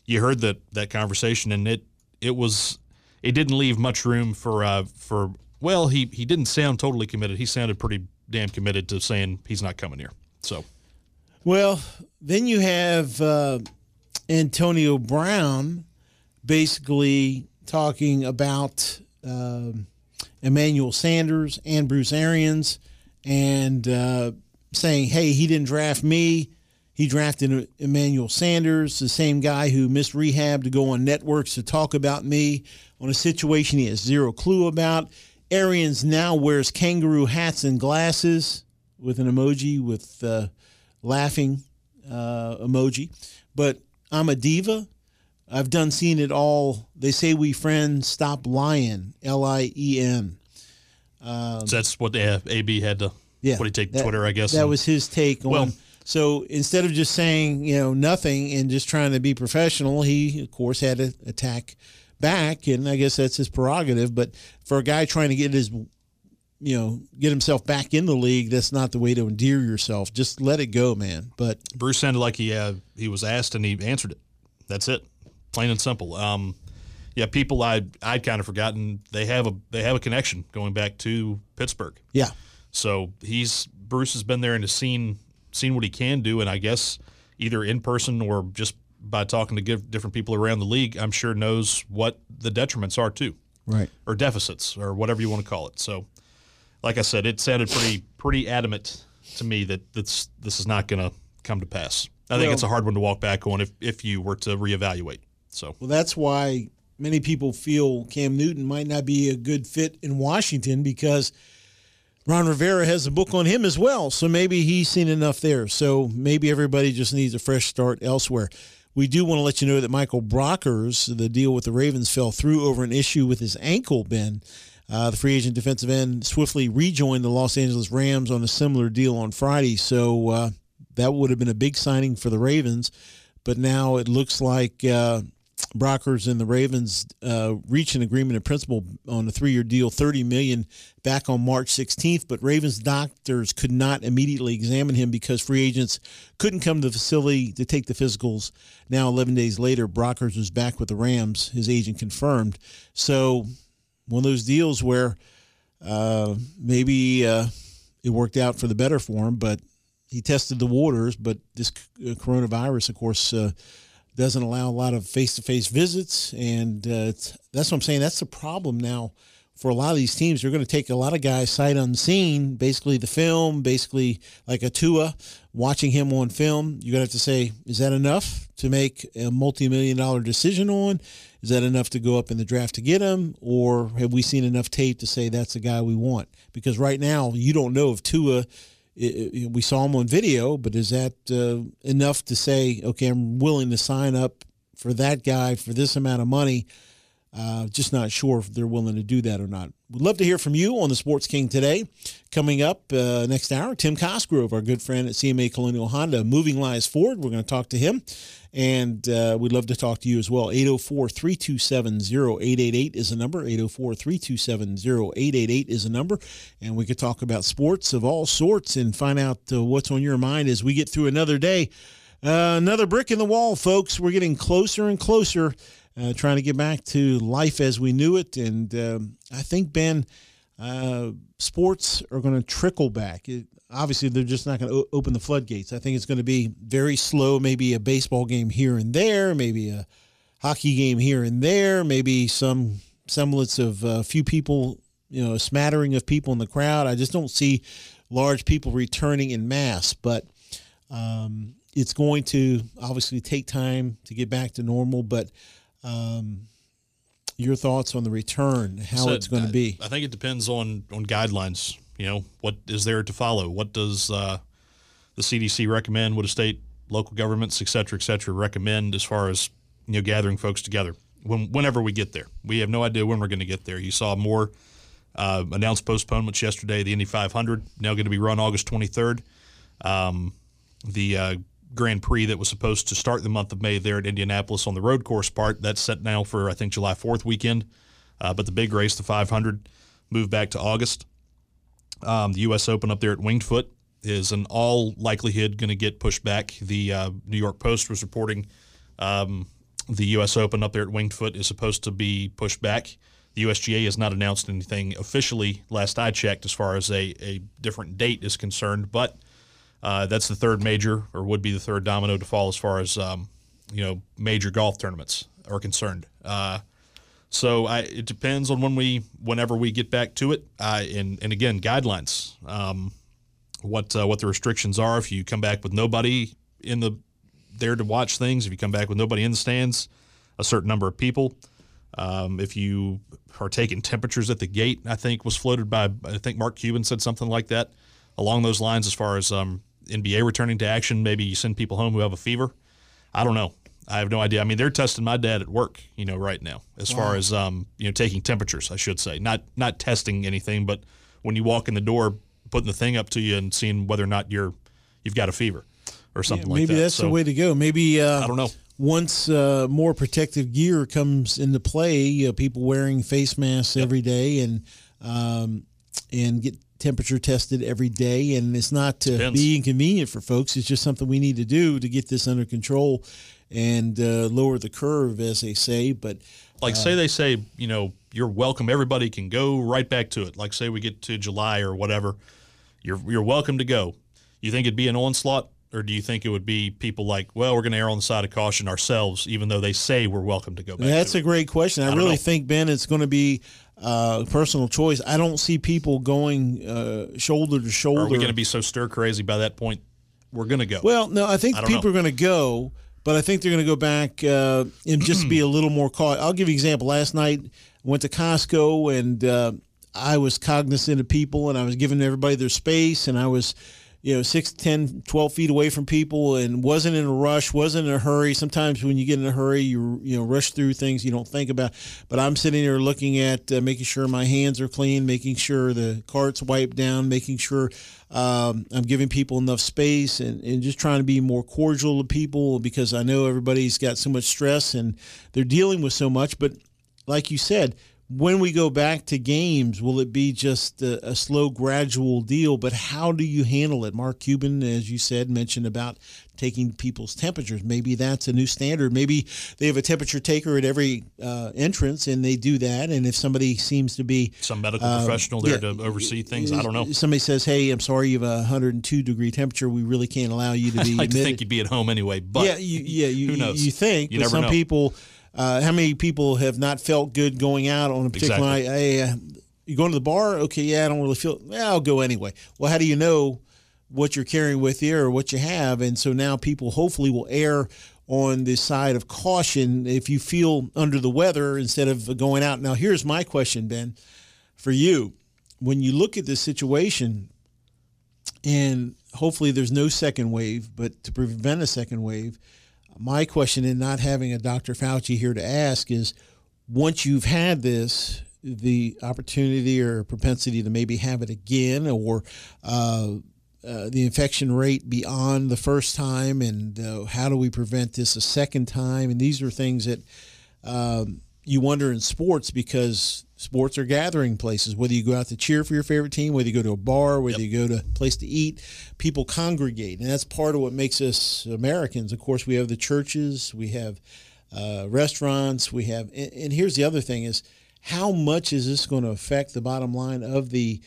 You heard that that conversation and it it was it didn't leave much room for uh, for well he he didn't sound totally committed. He sounded pretty damn committed to saying he's not coming here. So Well, then you have uh, Antonio Brown basically talking about um, Emmanuel Sanders and Bruce Arians and uh, saying, hey, he didn't draft me. He drafted Emmanuel Sanders, the same guy who missed rehab to go on networks to talk about me on a situation he has zero clue about. Arians now wears kangaroo hats and glasses with an emoji with uh, laughing uh, emoji. But I'm a diva. I've done seen it all. They say we friends. Stop lying. L I E N. so that's what the AB had to. Yeah, What he take that- Twitter, I guess. That and- was his take on. Well- so instead of just saying you know nothing and just trying to be professional, he of course had to attack back, and I guess that's his prerogative. But for a guy trying to get his you know get himself back in the league, that's not the way to endear yourself. Just let it go, man. But Bruce sounded like he uh, he was asked and he answered it. That's it, plain and simple. Um, yeah, people I I'd kind of forgotten they have a they have a connection going back to Pittsburgh. yeah, So he's Bruce has been there and has seen seen what he can do, and I guess either in person or just by talking to give different people around the league, I'm sure knows what the detriments are too, right. or deficits, or whatever you want to call it. So, like I said, it sounded pretty pretty adamant to me that this this is not going to come to pass. I think Well- it's a hard one to walk back on if if you were to reevaluate. So Well, that's why many people feel Cam Newton might not be a good fit in Washington because Ron Rivera has a book on him as well. So maybe he's seen enough there. So maybe everybody just needs a fresh start elsewhere. We do want to let you know that Michael Brockers, the deal with the Ravens fell through over an issue with his ankle, Ben. Uh, the free agent defensive end swiftly rejoined the Los Angeles Rams on a similar deal on Friday. So uh, that would have been a big signing for the Ravens. But now it looks like uh, Brockers and the Ravens uh, reach an agreement in principle on a three-year deal, thirty million, back on March 16th. But Ravens doctors could not immediately examine him because free agents couldn't come to the facility to take the physicals. Now, 11 days later, Brockers was back with the Rams. His agent confirmed. So, one of those deals where uh, maybe uh, it worked out for the better for him, but he tested the waters. But this uh, coronavirus, of course, uh, doesn't allow a lot of face-to-face visits, and uh, that's what I'm saying. That's the problem now for a lot of these teams. They're going to take a lot of guys sight unseen, basically the film, basically like a Tua, watching him on film. You're going to have to say, is that enough to make a multi-million dollar decision on? Is that enough to go up in the draft to get him, or have we seen enough tape to say that's the guy we want? Because right now, you don't know if Tua i- i- we saw him on video, but is that uh, enough to say, okay, I'm willing to sign up for that guy for this amount of money? Uh, just not sure if they're willing to do that or not. We'd love to hear from you on the Sports King today. Coming up uh, next hour, Tim Cosgrove, our good friend at CMA Colonial Honda, moving lies forward. We're going to talk to him, and uh, we'd love to talk to you as well. 804 327 0888 is a number. 804 327 0888 is a number. And we could talk about sports of all sorts and find out uh, what's on your mind as we get through another day. Uh, another brick in the wall, folks. We're getting closer and closer, uh, trying to get back to life as we knew it. And um, I think, Ben, uh, sports are going to trickle back. It, obviously, they're just not going to open the floodgates. I think it's going to be very slow, maybe a baseball game here and there, maybe a hockey game here and there, maybe some semblance of a few people, you know, a smattering of people in the crowd. I just don't see large people returning in mass, but um, it's going to obviously take time to get back to normal. But um, your thoughts on the return, how Said, it's going to be? I think it depends on on guidelines. You know, what is there to follow? What does uh, the CDC recommend? What do state, local governments, et cetera, et cetera, recommend as far as you know gathering folks together? When whenever we get there, we have no idea when we're going to get there. You saw more uh, announced postponements yesterday. The Indy 500 now going to be run August 23rd. Um, the uh, Grand Prix that was supposed to start the month of May there at Indianapolis on the road course part that's set now for I think July 4th weekend. Uh, but the big race, the 500, moved back to August. Um, the U.S. Open up there at Winged Foot is in all likelihood going to get pushed back. The uh, New York Post was reporting um, the U.S. Open up there at Winged Foot is supposed to be pushed back. The USGA has not announced anything officially, last I checked, as far as a, a different date is concerned. But uh, that's the third major, or would be the third domino to fall as far as um, you know major golf tournaments are concerned. Uh, so I, it depends on when we, whenever we get back to it, uh, and and again guidelines, um, what uh, what the restrictions are. If you come back with nobody in the there to watch things, if you come back with nobody in the stands, a certain number of people. Um, if you are taking temperatures at the gate, I think was floated by I think Mark Cuban said something like that along those lines. As far as um, NBA returning to action, maybe you send people home who have a fever. I don't know. I have no idea. I mean, they're testing my dad at work, you know, right now, as wow. far as um, you know, taking temperatures. I should say, not not testing anything, but when you walk in the door, putting the thing up to you and seeing whether or not you're you've got a fever or something yeah, like that. Maybe that's so, the way to go. Maybe uh, I don't know. Once uh, more protective gear comes into play, uh, people wearing face masks yep. every day and um, and get temperature tested every day, and it's not to Depends. be inconvenient for folks. It's just something we need to do to get this under control and uh, lower the curve, as they say. But like, say they say, you know, you're welcome. Everybody can go right back to it. Like, say we get to July or whatever, you're you're welcome to go. You think it'd be an onslaught? or do you think it would be people like, well, we're going to err on the side of caution ourselves, even though they say we're welcome to go back? That's a great question. I, I really know. think Ben, it's going to be uh, personal choice. I don't see people going uh, shoulder to shoulder. Are we going to be so stir crazy by that point? We're going to go. Well, no, I think I people know. are going to go, but I think they're going to go back uh, and just be a little more cautious. I'll give you an example. Last night, I went to Costco and uh, I was cognizant of people, and I was giving everybody their space, and I was you know, 6, 10, 12 feet away from people and wasn't in a rush, wasn't in a hurry. Sometimes when you get in a hurry, you, you know, rush through things you don't think about. But I'm sitting there looking at uh, making sure my hands are clean, making sure the cart's wiped down, making sure um, I'm giving people enough space and, and just trying to be more cordial to people because I know everybody's got so much stress and they're dealing with so much. But like you said, when we go back to games, will it be just a, a, slow, gradual deal? But how do you handle it? Mark Cuban, as you said, mentioned about taking people's temperatures. Maybe that's a new standard. Maybe they have a temperature taker at every uh, entrance, and they do that. And if somebody seems to be some medical uh, professional there yeah, to oversee things, I don't know. Somebody says, "Hey, I'm sorry, you have a 102 degree temperature. We really can't allow you to be." I like think you'd be at home anyway, but yeah, you, yeah, you, who knows? You think, you but some know. people uh, how many people have not felt good going out on a particular exactly. night? Hey, uh, you going to the bar? Okay, yeah, I don't really feel. Yeah, I'll go anyway. Well, how do you know what you're carrying with you or what you have? And so now people hopefully will err on the side of caution if you feel under the weather instead of going out. Now, here's my question, Ben, for you. When you look at this situation, and hopefully there's no second wave, but to prevent a second wave, my question in not having a Dr. Fauci here to ask is once you've had this, the opportunity or propensity to maybe have it again or uh, uh, the infection rate beyond the first time and uh, how do we prevent this a second time and these are things that um, you wonder in sports because sports are gathering places. Whether you go out to cheer for your favorite team, whether you go to a bar, whether yep. you go to a place to eat, people congregate, and that's part of what makes us Americans. Of course, we have the churches, we have uh, restaurants, we have, and, and, here's the other thing: is how much is this going to affect the bottom line of the?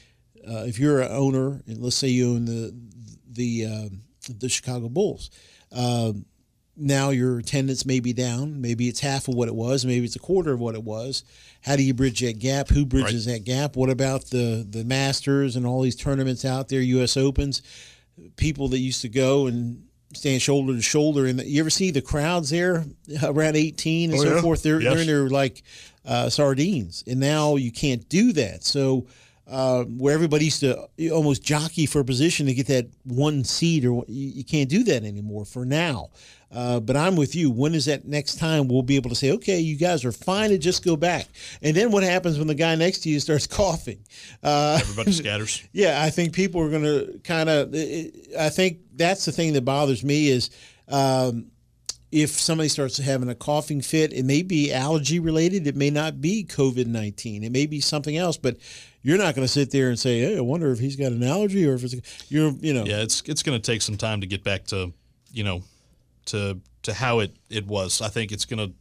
Uh, if you're an owner, and let's say you own the the uh, the Chicago Bulls. Um, now your attendance may be down. Maybe it's half of what it was. Maybe it's a quarter of what it was. How do you bridge that gap? Who bridges right. that gap? What about the the Masters and all these tournaments out there, U.S. Opens? People that used to go and stand shoulder to shoulder, and you ever see the crowds there around 18 and oh, so yeah. forth? They're yes. they're in there like uh, sardines, and now you can't do that. So. Uh, where everybody used to almost jockey for a position to get that one seat, or you, you can't do that anymore for now. Uh, but I'm with you. When is that next time we'll be able to say, okay, you guys are fine to just go back? And then what happens when the guy next to you starts coughing? Uh, Everybody scatters. Yeah, I think people are going to kind of. I think that's the thing that bothers me is um, if somebody starts having a coughing fit, it may be allergy related. It may not be COVID 19. It may be something else, but you're not going to sit there and say, hey, I wonder if he's got an allergy or if it's, you're, you know. Yeah, it's, it's going to take some time to get back to, you know, to, to how it, it was. I think it's going to,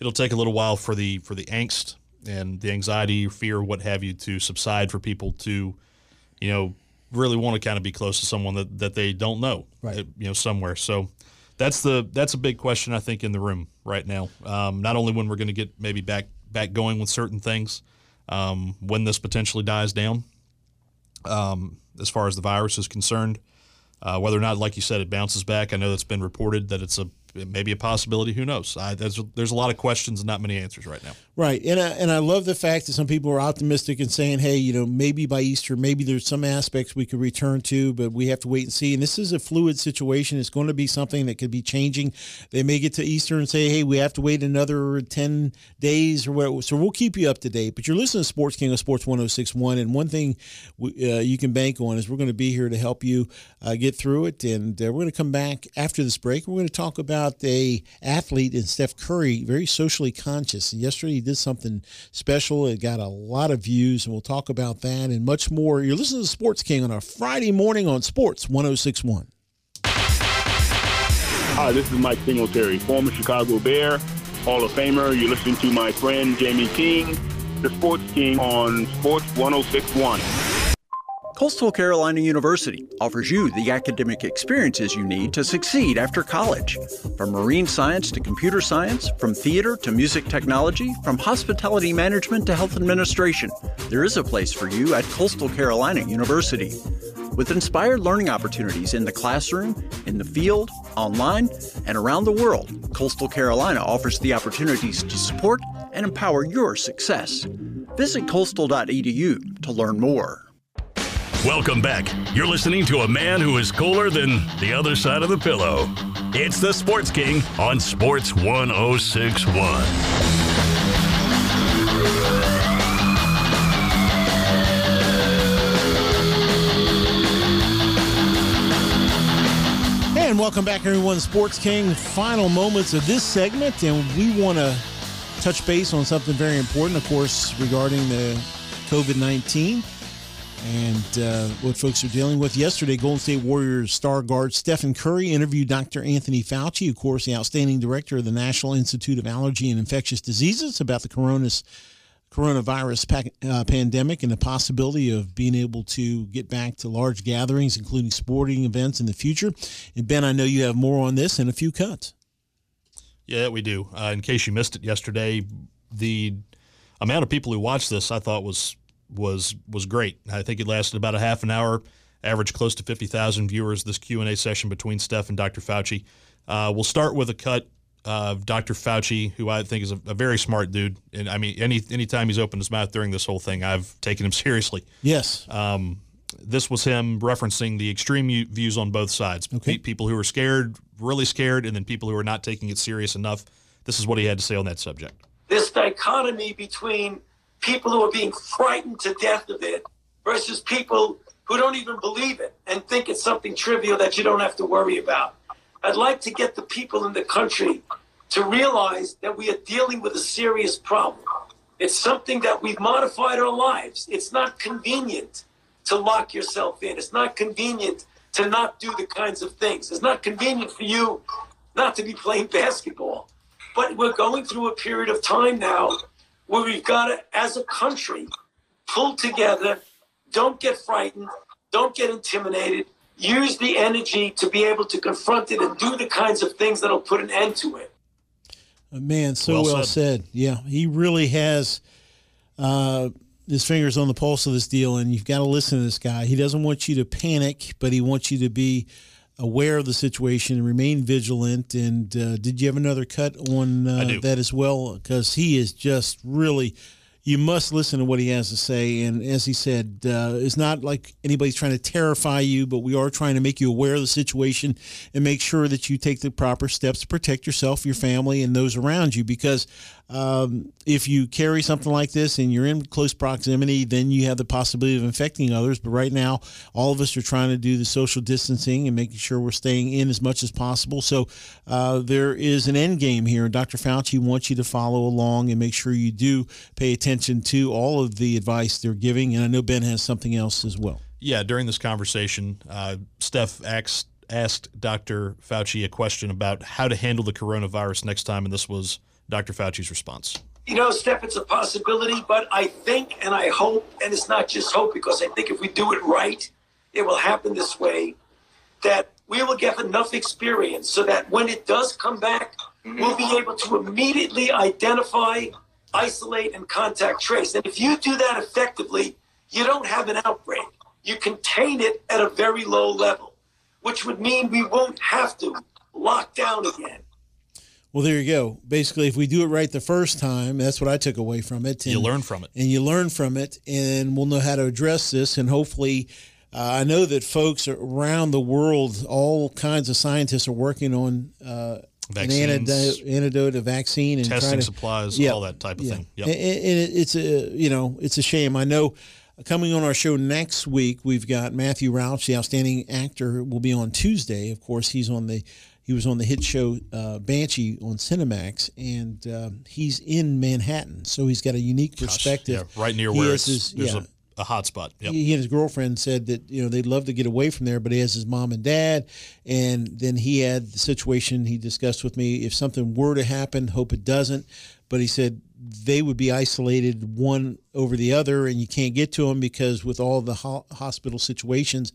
it'll take a little while for the, for the angst and the anxiety, fear, what have you, to subside for people to, you know, really want to kind of be close to someone that, that they don't know, Right. You know, somewhere. So that's the that's a big question I think in the room right now. Um, not only when we're going to get maybe back back going with certain things, um, when this potentially dies down, um, as far as the virus is concerned, uh, whether or not, like you said, it bounces back. I know that's been reported that it's a maybe a possibility. Who knows? I, there's there's a lot of questions and not many answers right now. Right, and I, and I love the fact that some people are optimistic and saying, "Hey, you know, maybe by Easter, maybe there's some aspects we could return to, but we have to wait and see." And this is a fluid situation; it's going to be something that could be changing. They may get to Easter and say, "Hey, we have to wait another ten days or whatever." So we'll keep you up to date. But you're listening to Sports King of Sports 106.1, and one thing we, uh, you can bank on is we're going to be here to help you uh, get through it, and uh, we're going to come back after this break. We're going to talk about a athlete in Steph Curry, very socially conscious. And yesterday he did something special. It got a lot of views, and we'll talk about that and much more. You're listening to Sports King on a Friday morning on Sports 1061. Hi, this is Mike Singletary, former Chicago Bear, Hall of Famer. You're listening to my friend Jamie King, the Sports King on Sports 1061. Coastal Carolina University offers you the academic experiences you need to succeed after college. From marine science to computer science, from theater to music technology, from hospitality management to health administration, there is a place for you at Coastal Carolina University. With inspired learning opportunities in the classroom, in the field, online, and around the world, Coastal Carolina offers the opportunities to support and empower your success. Visit coastal.edu to learn more. Welcome back. You're listening to a man who is cooler than the other side of the pillow. It's the Sports King on Sports 1061. And welcome back, everyone. Sports King, final moments of this segment, and we want to touch base on something very important, of course, regarding the COVID 19 and uh, what folks are dealing with. Yesterday, Golden State Warriors star guard Stephen Curry interviewed Dr. Anthony Fauci, of course, the outstanding director of the National Institute of Allergy and Infectious Diseases, about the coronavirus pa- uh, pandemic and the possibility of being able to get back to large gatherings, including sporting events in the future. And Ben, I know you have more on this and a few cuts. Yeah, we do. Uh, in case you missed it yesterday, the amount of people who watched this I thought was was was great. I think it lasted about a half an hour, averaged close to fifty thousand viewers. This Q and A session between Steph and Dr. Fauci. Uh, we'll start with a cut of Dr. Fauci, who I think is a, a, very smart dude. And I mean, any anytime he's opened his mouth during this whole thing, I've taken him seriously. Yes. Um, this was him referencing the extreme views on both sides. Okay. People who are scared, really scared, and then people who are not taking it serious enough. This is what he had to say on that subject. This dichotomy between people who are being frightened to death of it versus people who don't even believe it and think it's something trivial that you don't have to worry about. I'd like to get the people in the country to realize that we are dealing with a serious problem. It's something that we've modified our lives. It's not convenient to lock yourself in. It's not convenient to not do the kinds of things. It's not convenient for you not to be playing basketball. But we're going through a period of time now where we've got to, as a country, pull together, don't get frightened, don't get intimidated, use the energy to be able to confront it and do the kinds of things that'll put an end to it. Uh, Man, so Well well, said. said. Yeah, he really has uh, his fingers on the pulse of this deal, and you've got to listen to this guy. He doesn't want you to panic, but he wants you to be aware of the situation and remain vigilant. And uh, did you have another cut on uh, that as well? Because he is just really. you must listen to what he has to say. And as he said, uh, it's not like anybody's trying to terrify you, but we are trying to make you aware of the situation and make sure that you take the proper steps to protect yourself, your family, and those around you. Because um, if you carry something like this and you're in close proximity, then you have the possibility of infecting others. But right now, all of us are trying to do the social distancing and making sure we're staying in as much as possible. So uh, there is an end game here. Dr. Fauci wants you to follow along and make sure you do pay attention to all of the advice they're giving. And I know Ben has something else as well. Yeah, during this conversation, uh, Steph asked, asked Dr. Fauci a question about how to handle the coronavirus next time, and this was Dr. Fauci's response. You know, Steph, it's a possibility, but I think and I hope, and it's not just hope, because I think if we do it right, it will happen this way, that we will get enough experience so that when it does come back, we'll be able to immediately identify, isolate, and contact trace. And if you do that effectively, you don't have an outbreak. You contain it at a very low level, which would mean we won't have to lock down again. Well, there you go. Basically, if we do it right the first time, that's what I took away from it. And, you learn from it. And you learn from it, and we'll know how to address this. And hopefully, uh, I know that folks around the world, all kinds of scientists are working on uh, an antidote, antidote, a vaccine, and testing to, supplies, yeah, all that type of yeah. thing. Yep. And, and it's a you know it's a shame. I know. Coming on our show next week, we've got Matthew Rauch, the outstanding actor, will be on Tuesday. Of course, he's on the he was on the hit show uh, Banshee on Cinemax, and uh, he's in Manhattan, so he's got a unique perspective. Gosh, yeah, right near he where his, there's yeah, a, a hot spot. Yep. He, he and his girlfriend said that you know they'd love to get away from there, but he has his mom and dad, and then he had the situation he discussed with me. If something were to happen, hope it doesn't, but he said they would be isolated one over the other, and you can't get to them because with all the ho- hospital situations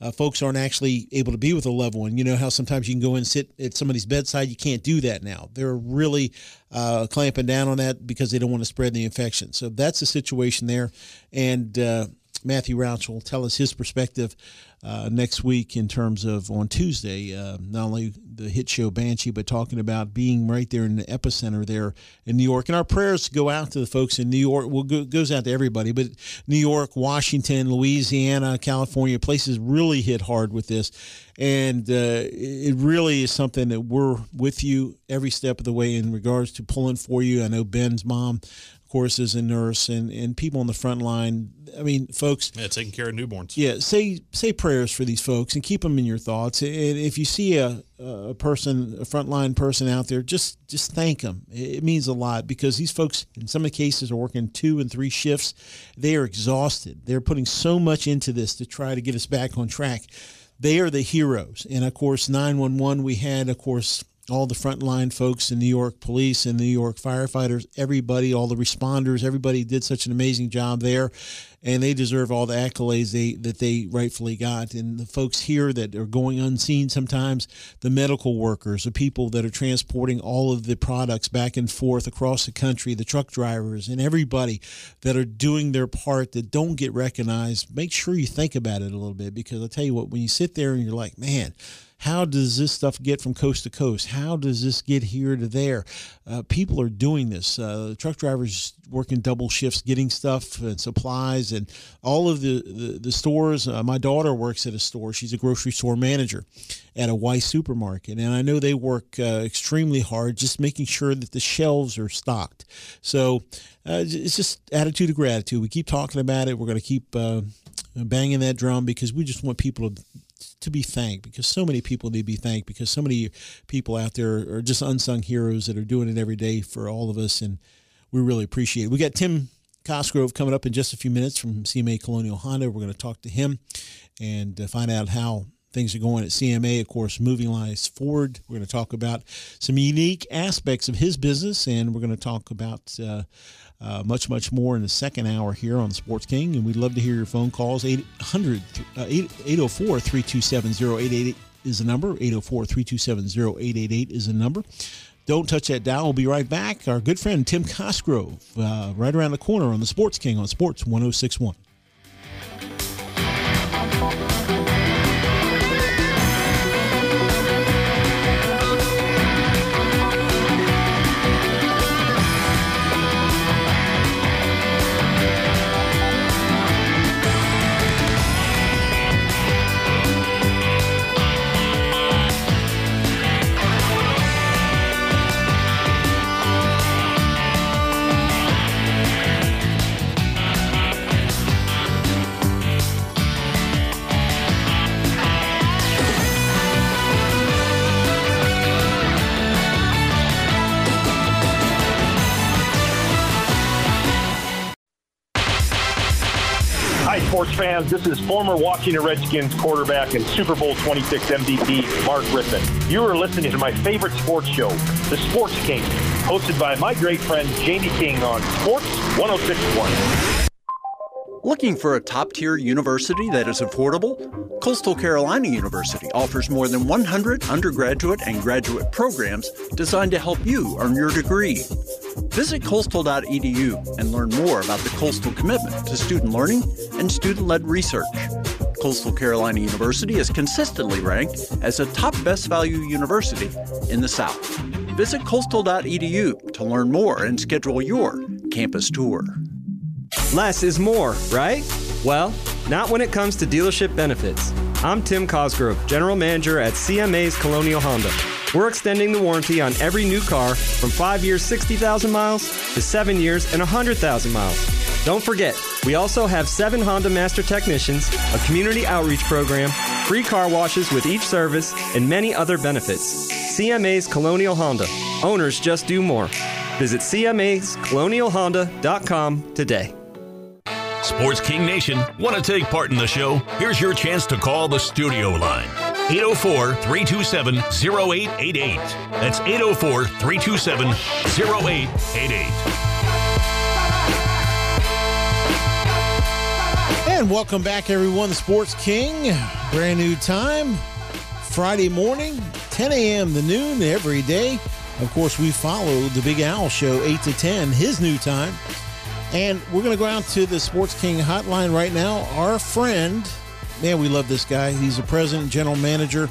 uh, folks aren't actually able to be with a loved one. You know how sometimes you can go and sit at somebody's bedside. You can't do that now. They're really uh, clamping down on that because they don't want to spread the infection. So that's the situation there. And uh, Matthew Rauch will tell us his perspective uh, next week in terms of on Tuesday, uh, not only the hit show Banshee, but talking about being right there in the epicenter there in New York. And our prayers go out to the folks in New York. Well, go, goes out to everybody, but New York, Washington, Louisiana, California, places really hit hard with this. And uh, it really is something that we're with you every step of the way in regards to pulling for you. I know Ben's mom course, as a nurse and, and people on the front line. I mean, folks. Yeah, taking care of newborns. Yeah, say say prayers for these folks and keep them in your thoughts. And if you see a, a person, a frontline person out there, just just thank them. It means a lot because these folks, in some of the cases, are working two and three shifts. They are exhausted. They're putting so much into this to try to get us back on track. They are the heroes. And of course, 911, we had, of course, all the frontline folks in New York police and New York firefighters, everybody, all the responders, everybody did such an amazing job there, and they deserve all the accolades they that they rightfully got. And the folks here that are going unseen sometimes, the medical workers, the people that are transporting all of the products back and forth across the country, the truck drivers, and everybody that are doing their part that don't get recognized. Make sure you think about it a little bit because I tell you what, when you sit there and you're like, man how does this stuff get from coast to coast? How does this get here to there? Uh, people are doing this. Uh, truck drivers working double shifts, getting stuff and supplies, and all of the the, the stores. Uh, my daughter works at a store. She's a grocery store manager at a Weis supermarket, and I know they work uh, extremely hard, just making sure that the shelves are stocked. So uh, it's just attitude of gratitude. We keep talking about it. We're going to keep uh, banging that drum because we just want people to to be thanked because so many people need to be thanked because so many people out there are just unsung heroes that are doing it every day for all of us and we really appreciate it. We got Tim Cosgrove coming up in just a few minutes from CMA Colonial Honda. We're going to talk to him and uh, find out how things are going at CMA. Of course, moving lies forward. We're going to talk about some unique aspects of his business, and we're going to talk about uh, uh, much, much more in the second hour here on Sports King. And we'd love to hear your phone calls. 800, uh, 804 327 0888 is the number. 804 327 0888 is the number. Don't touch that dial. We'll be right back. Our good friend Tim Cosgrove, uh, right around the corner on the Sports King on Sports 1061. Sports fans. This is former Washington Redskins quarterback and Super Bowl 26 MVP Mark Rypien. You are listening to my favorite sports show, The Sports King, hosted by my great friend Jamie King on Sports 1061. Looking for a top tier university that is affordable? Coastal Carolina University offers more than 100 undergraduate and graduate programs designed to help you earn your degree. Visit coastal.edu and learn more about the Coastal commitment to student learning and student led research. Coastal Carolina University is consistently ranked as a top best value university in the South. Visit coastal.edu to learn more and schedule your campus tour. Less is more, right? Well, not when it comes to dealership benefits. I'm Tim Cosgrove, General Manager at CMA's Colonial Honda. We're extending the warranty on every new car from 5 years, 60,000 miles to 7 years and 100,000 miles. Don't forget, we also have 7 Honda Master Technicians, a community outreach program, free car washes with each service, and many other benefits. CMA's Colonial Honda. Owners just do more. Visit CMA'sColonialHonda.com today. Sports King Nation, want to take part in the show? Here's your chance to call the studio line. 804 327 0888. That's 804 327 0888. And welcome back, everyone. Sports King, brand new time, Friday morning, 10 a.m. to noon every day. Of course, we follow the Big Owl Show, 8 to 10, his new time. And we're going to go out to the Sports King hotline right now. Our friend, man, we love this guy. He's a president, general manager,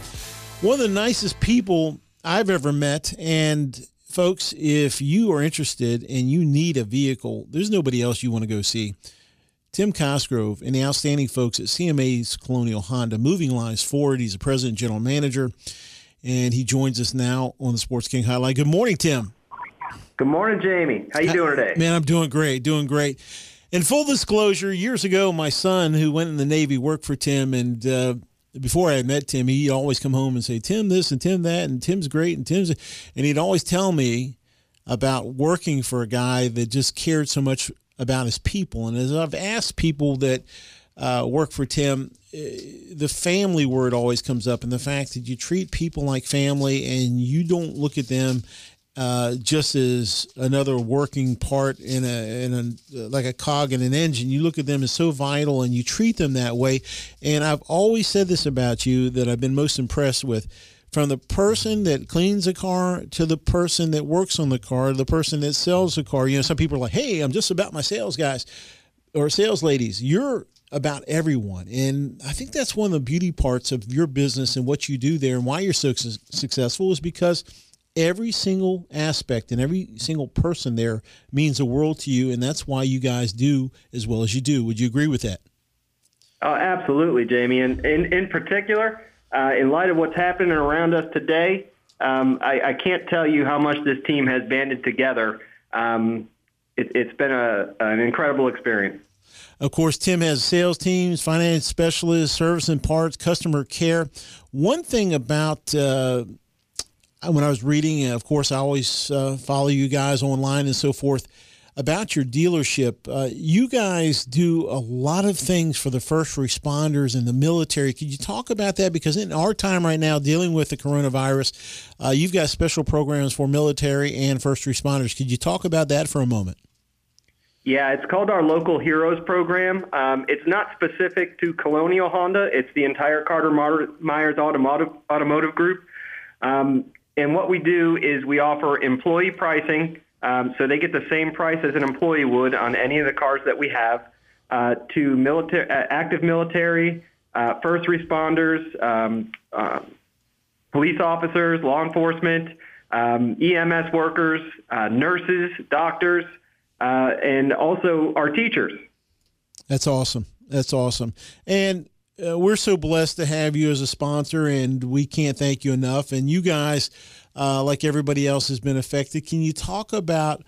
one of the nicest people I've ever met. And folks, if you are interested and you need a vehicle, there's nobody else you want to go see. Tim Cosgrove and the outstanding folks at CMA's Colonial Honda, Moving Lines Ford. He's a president, general manager, and he joins us now on the Sports King Hotline. Good morning, Tim. Good morning, Jamie. How you doing today? Man, I'm doing great, doing great. In full disclosure, years ago, my son, who went in the Navy, worked for Tim, and uh, before I had met Tim, he'd always come home and say, "Tim, this and Tim that, and Tim's great, and Tim's," and he'd always tell me about working for a guy that just cared so much about his people. And as I've asked people that uh, work for Tim, uh, the family word always comes up, and the fact that you treat people like family and you don't look at them uh, just as another working part in a in a like a cog in an engine. You look at them as so vital, and you treat them that way. And I've always said this about you that I've been most impressed with. From the person that cleans a car to the person that works on the car, the person that sells the car. You know, some people are like, "Hey, I'm just about my sales guys or sales ladies." You're about everyone. And I think that's one of the beauty parts of your business and what you do there and why you're so su- successful is because every single aspect and every single person there means the world to you, and that's why you guys do as well as you do. Would you agree with that? Oh, absolutely, Jamie. And in, in particular, uh, in light of what's happening around us today, um, I, I, can't tell you how much this team has banded together. Um, it, has been a, an incredible experience. Of course, Tim has sales teams, finance specialists, service and parts, customer care. One thing about uh, when I was reading, of course, I always uh, follow you guys online and so forth about your dealership. Uh, you guys do a lot of things for the first responders and the military. Could you talk about that? Because in our time right now, dealing with the coronavirus, uh, you've got special programs for military and first responders. Could you talk about that for a moment? Yeah, it's called our Local Heroes program. Um, it's not specific to Colonial Honda. It's the entire Carter Myers Automotive Automotive Group. Um, and what we do is we offer employee pricing, um, so they get the same price as an employee would on any of the cars that we have, uh, to military, uh, active military, uh, first responders, um, uh, police officers, law enforcement, um, EMS workers, uh, nurses, doctors, uh, and also our teachers. That's awesome. That's awesome. And uh, we're so blessed to have you as a sponsor, and we can't thank you enough. And you guys, uh, like everybody else, has been affected. Can you talk about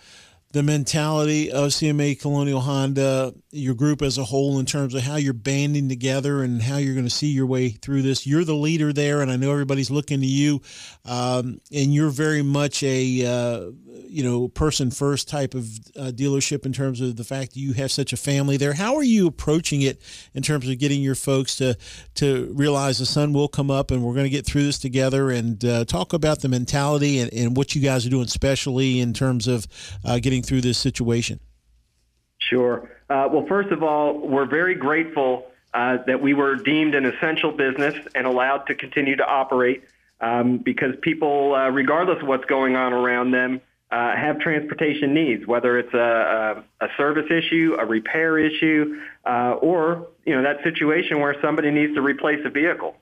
the mentality of CMA Colonial Honda, your group as a whole, in terms of how you're banding together and how you're going to see your way through this? You're the leader there, and I know everybody's looking to you, um, and you're very much a uh, you know, person first type of uh, dealership in terms of the fact that you have such a family there. How are you approaching it in terms of getting your folks to to realize the sun will come up and we're going to get through this together and uh, talk about the mentality and, and what you guys are doing, especially in terms of uh, getting through this situation? Sure. Uh, well, first of all, we're very grateful uh, that we were deemed an essential business and allowed to continue to operate um, because people, uh, regardless of what's going on around them, uh, have transportation needs, whether it's a, a, a service issue, a repair issue, uh, or you know that situation where somebody needs to replace a vehicle.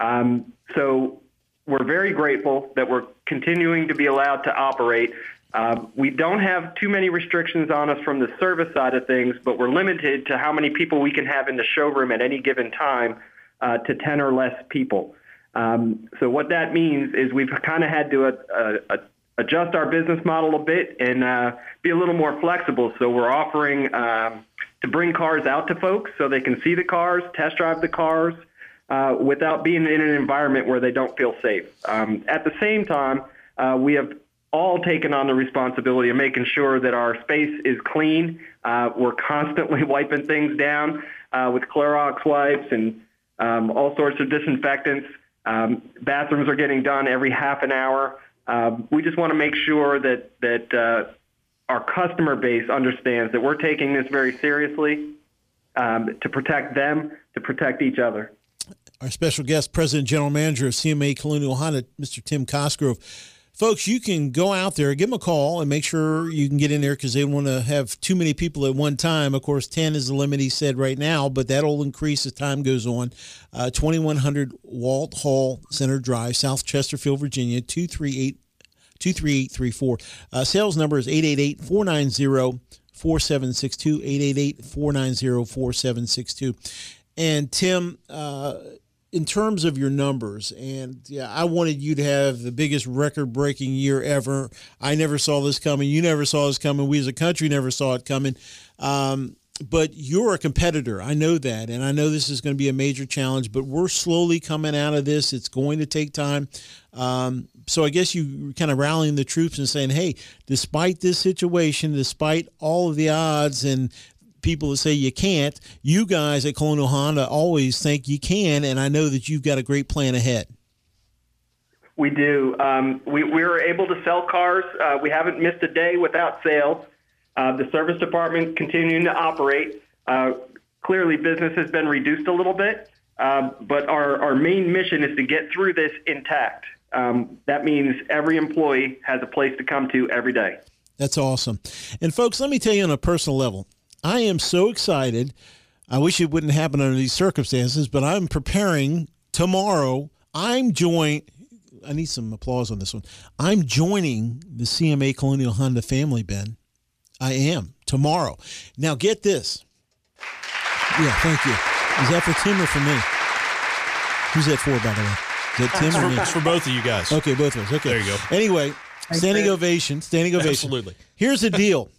Um, so we're very grateful that we're continuing to be allowed to operate. Uh, we don't have too many restrictions on us from the service side of things, but we're limited to how many people we can have in the showroom at any given time uh, to 10 or less people. Um, so what that means is we've kind of had to uh, uh, adjust our business model a bit and uh, be a little more flexible. So we're offering um, to bring cars out to folks so they can see the cars, test drive the cars, uh, without being in an environment where they don't feel safe. Um, at the same time, uh, we have all taken on the responsibility of making sure that our space is clean. Uh, we're constantly wiping things down uh, with Clorox wipes and um, all sorts of disinfectants. Um, bathrooms are getting done every half an hour. Um, we just want to make sure that that uh, our customer base understands that we're taking this very seriously um, to protect them, to protect each other. Our special guest, President General Manager of CMA Colonial Honda, Mr. Tim Cosgrove. Folks, you can go out there, give them a call, and make sure you can get in there because they want to have too many people at one time. Of course, 10 is the limit, he said right now, but that'll increase as time goes on. Uh, 2100 Walthall Center Drive, South Chesterfield, Virginia, 238 23834. Uh, sales number is 888 490 4762. 888 490 4762. And Tim, uh, in terms of your numbers, and yeah, I wanted you to have the biggest record breaking year ever. I never saw this coming. You never saw this coming. We as a country never saw it coming. Um, but you're a competitor. I know that. And I know this is going to be a major challenge, but we're slowly coming out of this. It's going to take time. Um, so I guess you kind of rallying the troops and saying, hey, despite this situation, despite all of the odds and people that say you can't, you guys at Colonial Honda always think you can, and I know that you've got a great plan ahead. We do. Um, we, we were able to sell cars. Uh, we haven't missed a day without sales. Uh, the service department continuing to operate. Uh, clearly, business has been reduced a little bit, uh, but our, our main mission is to get through this intact. Um, that means every employee has a place to come to every day. That's awesome. And, folks, let me tell you on a personal level, I am so excited. I wish it wouldn't happen under these circumstances, but I'm preparing tomorrow. I'm joining. I need some applause on this one. I'm joining the CMA Colonial Honda family, Ben. I am tomorrow. Now, get this. Yeah, thank you. Is that for Tim or for me? Who's that for, by the way? Is that Tim or for, me? it's for both of you guys. Okay, both of us. Okay. There you go. Anyway, standing Tim. ovation. Standing ovation. Absolutely. Here's the deal,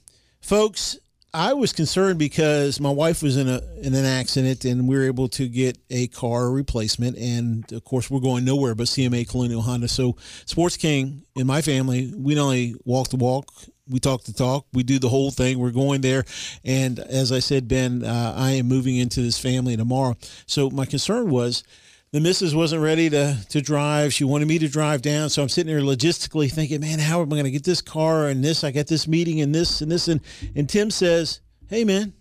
folks. I was concerned because my wife was in a in an accident and we were able to get a car replacement and of course we're going nowhere but CMA Colonial Honda. So Sports King in my family, we not only walk the walk, we talk the talk, we do the whole thing. We're going there, and as I said, Ben, uh, I am moving into this family tomorrow. So my concern was the missus wasn't ready to to drive. She wanted me to drive down. So I'm sitting there logistically thinking, man, how am I going to get this car and this? I got this meeting and this and this and and Tim says, hey man,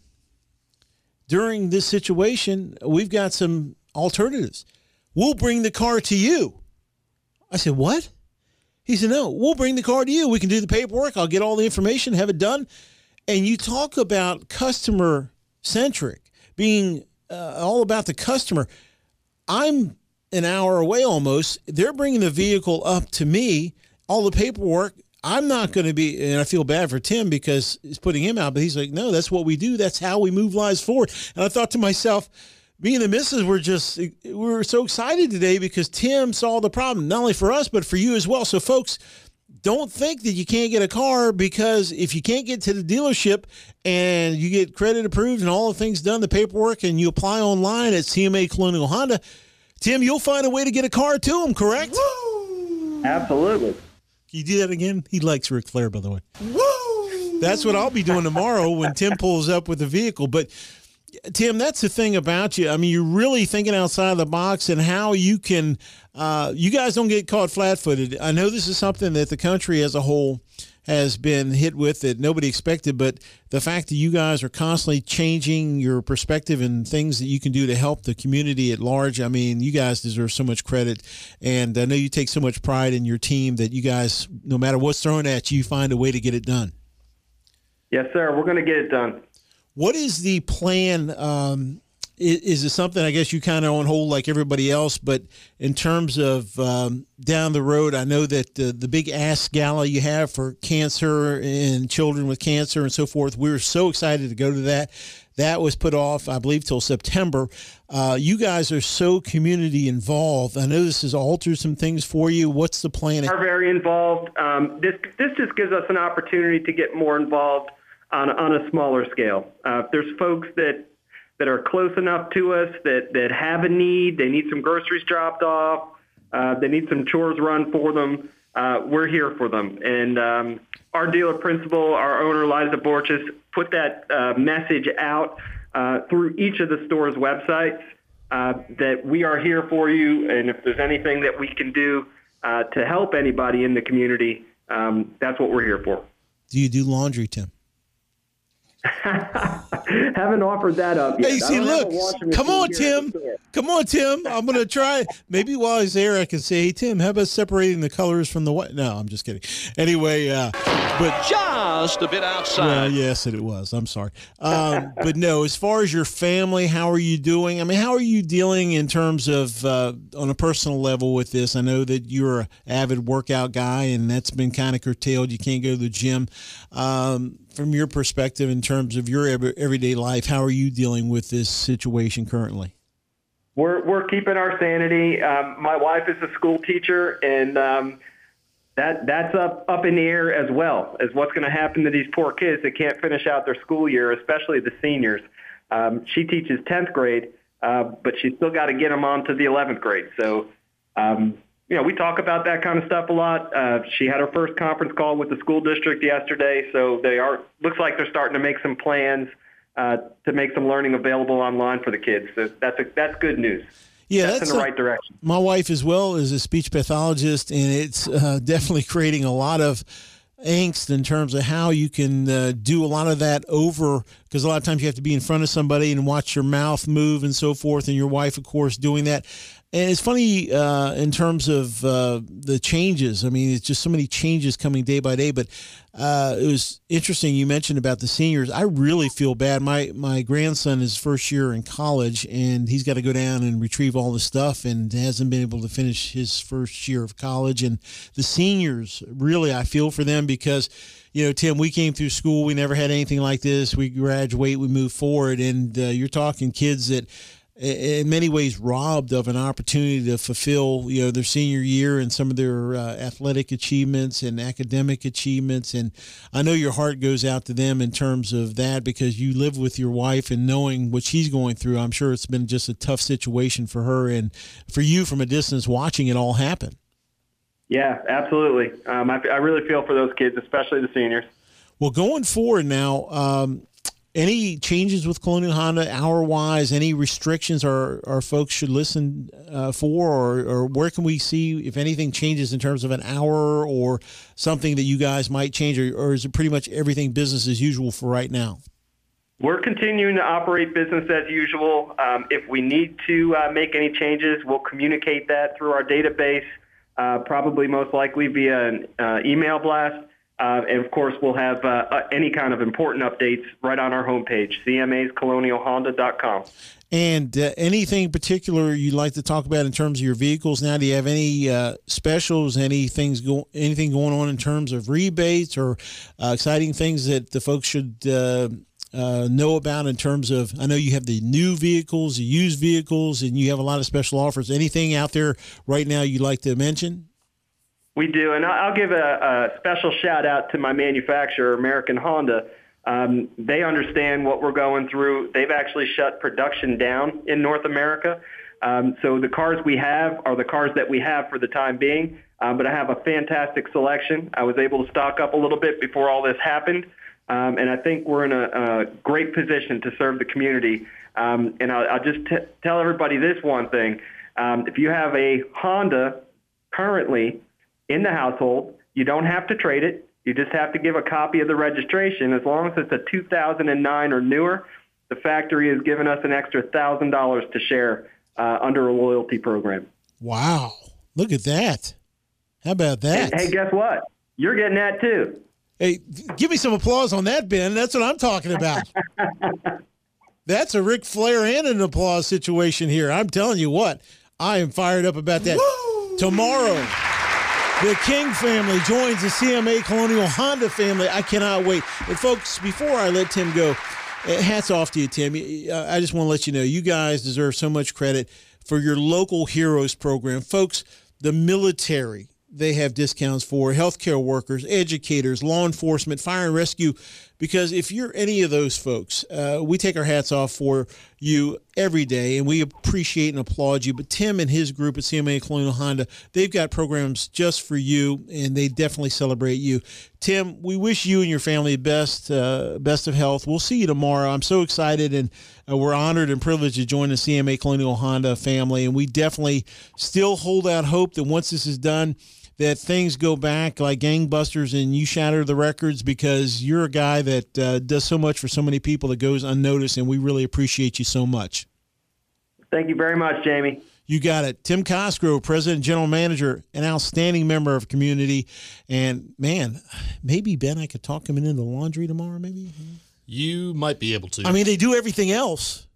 during this situation, we've got some alternatives. We'll bring the car to you. I said, what? He said, no, we'll bring the car to you. We can do the paperwork. I'll get all the information, have it done. And you talk about customer centric, being uh, all about the customer. I'm an hour away almost. They're bringing the vehicle up to me, all the paperwork. I'm not going to be, and I feel bad for Tim because he's putting him out, but he's like, no, that's what we do. That's how we move lives forward. And I thought to myself, me and the missus were just, we were so excited today because Tim saw the problem, not only for us, but for you as well. So, folks, don't think that you can't get a car because if you can't get to the dealership and you get credit approved and all the things done, the paperwork, and you apply online at CMA Colonial Honda, Tim, you'll find a way to get a car to them, correct? Absolutely. Can you do that again? He likes Ric Flair, by the way. Woo! That's what I'll be doing tomorrow when Tim pulls up with the vehicle. But Tim, that's the thing about you. I mean, you're really thinking outside of the box and how you can. Uh, you guys don't get caught flat-footed. I know this is something that the country as a whole has been hit with that nobody expected, but the fact that you guys are constantly changing your perspective and things that you can do to help the community at large, I mean, you guys deserve so much credit. And I know you take so much pride in your team that you guys, no matter what's thrown at you, you find a way to get it done. Yes, sir. We're going to get it done. What is the plan? Um, is, is, it something I guess you kind of on hold like everybody else? But in terms of um, down the road, I know that the, the big Ask Gala you have for cancer and children with cancer and so forth, we are so excited to go to that. That was put off, I believe, till September. Uh, you guys are so community involved. I know this has altered some things for you. What's the plan? Are very involved. Um, this this just gives us an opportunity to get more involved on, on a smaller scale. Uh, if there's folks that that are close enough to us that, that have a need, they need some groceries dropped off, uh, they need some chores run for them, uh, we're here for them. And um, our dealer principal, our owner, Liza Borges, put that uh, message out uh, through each of the store's websites uh, that we are here for you. And if there's anything that we can do to help anybody in the community, um, that's what we're here for. Do you do laundry, Tim? Haven't offered that up yet. Hey, see, look, come on, Tim. Come on, Tim. I'm going to try. Maybe while he's there, I can say, hey, Tim, how about separating the colors from the white? No, I'm just kidding. Anyway, uh, but just a bit outside. Well, yes, it was. I'm sorry. Um, but no, as far as your family, how are you doing? I mean, how are you dealing in terms of uh, on a personal level with this? I know that you're an avid workout guy, and that's been kind of curtailed. You can't go to the gym. Um, from your perspective, in terms of your everyday life, how are you dealing with this situation currently? We're we're keeping our sanity. Um, my wife is a school teacher, and um, that that's up up in the air as well as what's going to happen to these poor kids that can't finish out their school year, especially the seniors. Um, she teaches 10th grade, uh, but she's still got to get them on to the 11th grade. So, um, you know, we talk about that kind of stuff a lot. Uh, she had her first conference call with the school district yesterday, so they are looks like they're starting to make some plans uh, to make some learning available online for the kids. So that's a, that's good news. Yeah, that's, that's in the a, right direction. My wife, as well, is a speech pathologist, and it's uh, definitely creating a lot of angst in terms of how you can uh, do a lot of that over because a lot of times you have to be in front of somebody and watch your mouth move and so forth and your wife of course doing that and it's funny uh, in terms of uh, the changes. I mean, it's just so many changes coming day by day. But uh, it was interesting you mentioned about the seniors. I really feel bad. My my grandson is first year in college, and he's got to go down and retrieve all the stuff, and hasn't been able to finish his first year of college. And the seniors, really, I feel for them because you know, Tim, we came through school. We never had anything like this. We graduate, we move forward, and uh, you're talking kids that in many ways robbed of an opportunity to fulfill you know their senior year and some of their uh, athletic achievements and academic achievements. And I know your heart goes out to them in terms of that because you live with your wife and knowing what she's going through. I'm sure it's been just a tough situation for her and for you from a distance watching it all happen. Yeah absolutely. Um, I, I really feel for those kids especially the seniors. Well going forward now um, any changes with Colonial Honda hour wise? Any restrictions our, our folks should listen uh, for, or, or where can we see if anything changes in terms of an hour or something that you guys might change, or, or is it pretty much everything business as usual for right now? We're continuing to operate business as usual. Um, if we need to uh, make any changes, we'll communicate that through our database, uh, probably most likely via an uh, email blast. Uh, and of course, we'll have uh, uh, any kind of important updates right on our homepage, cmascolonialhonda.com. And uh, anything particular you'd like to talk about in terms of your vehicles now? Do you have any uh, specials, anything, go, anything going on in terms of rebates or uh, exciting things that the folks should know about in terms of? I know you have the new vehicles, the used vehicles, and you have a lot of special offers. Anything out there right now you'd like to mention? We do, and I'll give a, a special shout out to my manufacturer, American Honda. Um, they understand what we're going through. They've actually shut production down in North America. Um, so the cars we have are the cars that we have for the time being. Um, but I have a fantastic selection. I was able to stock up a little bit before all this happened. Um, and I think we're in a, a great position to serve the community. Um, and I'll, I'll just t- tell everybody this one thing. Um, if you have a Honda currently in the household, you don't have to trade it. You just have to give a copy of the registration. As long as it's a 2009 or newer, the factory has given us an extra $1,000 to share uh, under a loyalty program. Wow. Look at that. How about that? Hey, hey, guess what? You're getting that too. Hey, give me some applause on that, Ben. That's what I'm talking about. That's a Ric Flair and an applause situation here. I'm telling you what, I am fired up about that. Woo! Tomorrow, the King family joins the CMA Colonial Honda family. I cannot wait. And folks, before I let Tim go, eh, hats off to you, Tim. I just want to let you know you guys deserve so much credit for your local heroes program. Folks, the military they have discounts for healthcare workers, educators, law enforcement, fire and rescue. Because if you're any of those folks, uh, we take our hats off for you every day and we appreciate and applaud you. But Tim and his group at CMA Colonial Honda, they've got programs just for you and they definitely celebrate you. Tim, we wish you and your family the best uh, best of health. We'll see you tomorrow. I'm so excited and uh, we're honored and privileged to join the CMA Colonial Honda family. And we definitely still hold out hope that once this is done, that things go back like gangbusters and you shatter the records because you're a guy that uh, does so much for so many people that goes unnoticed, and we really appreciate you so much. Thank you very much, Jamie. You got it. Tim Cosgrove, President General Manager, an outstanding member of community. And man, maybe Ben, I could talk him into the laundry tomorrow, maybe? You might be able to. I mean, they do everything else.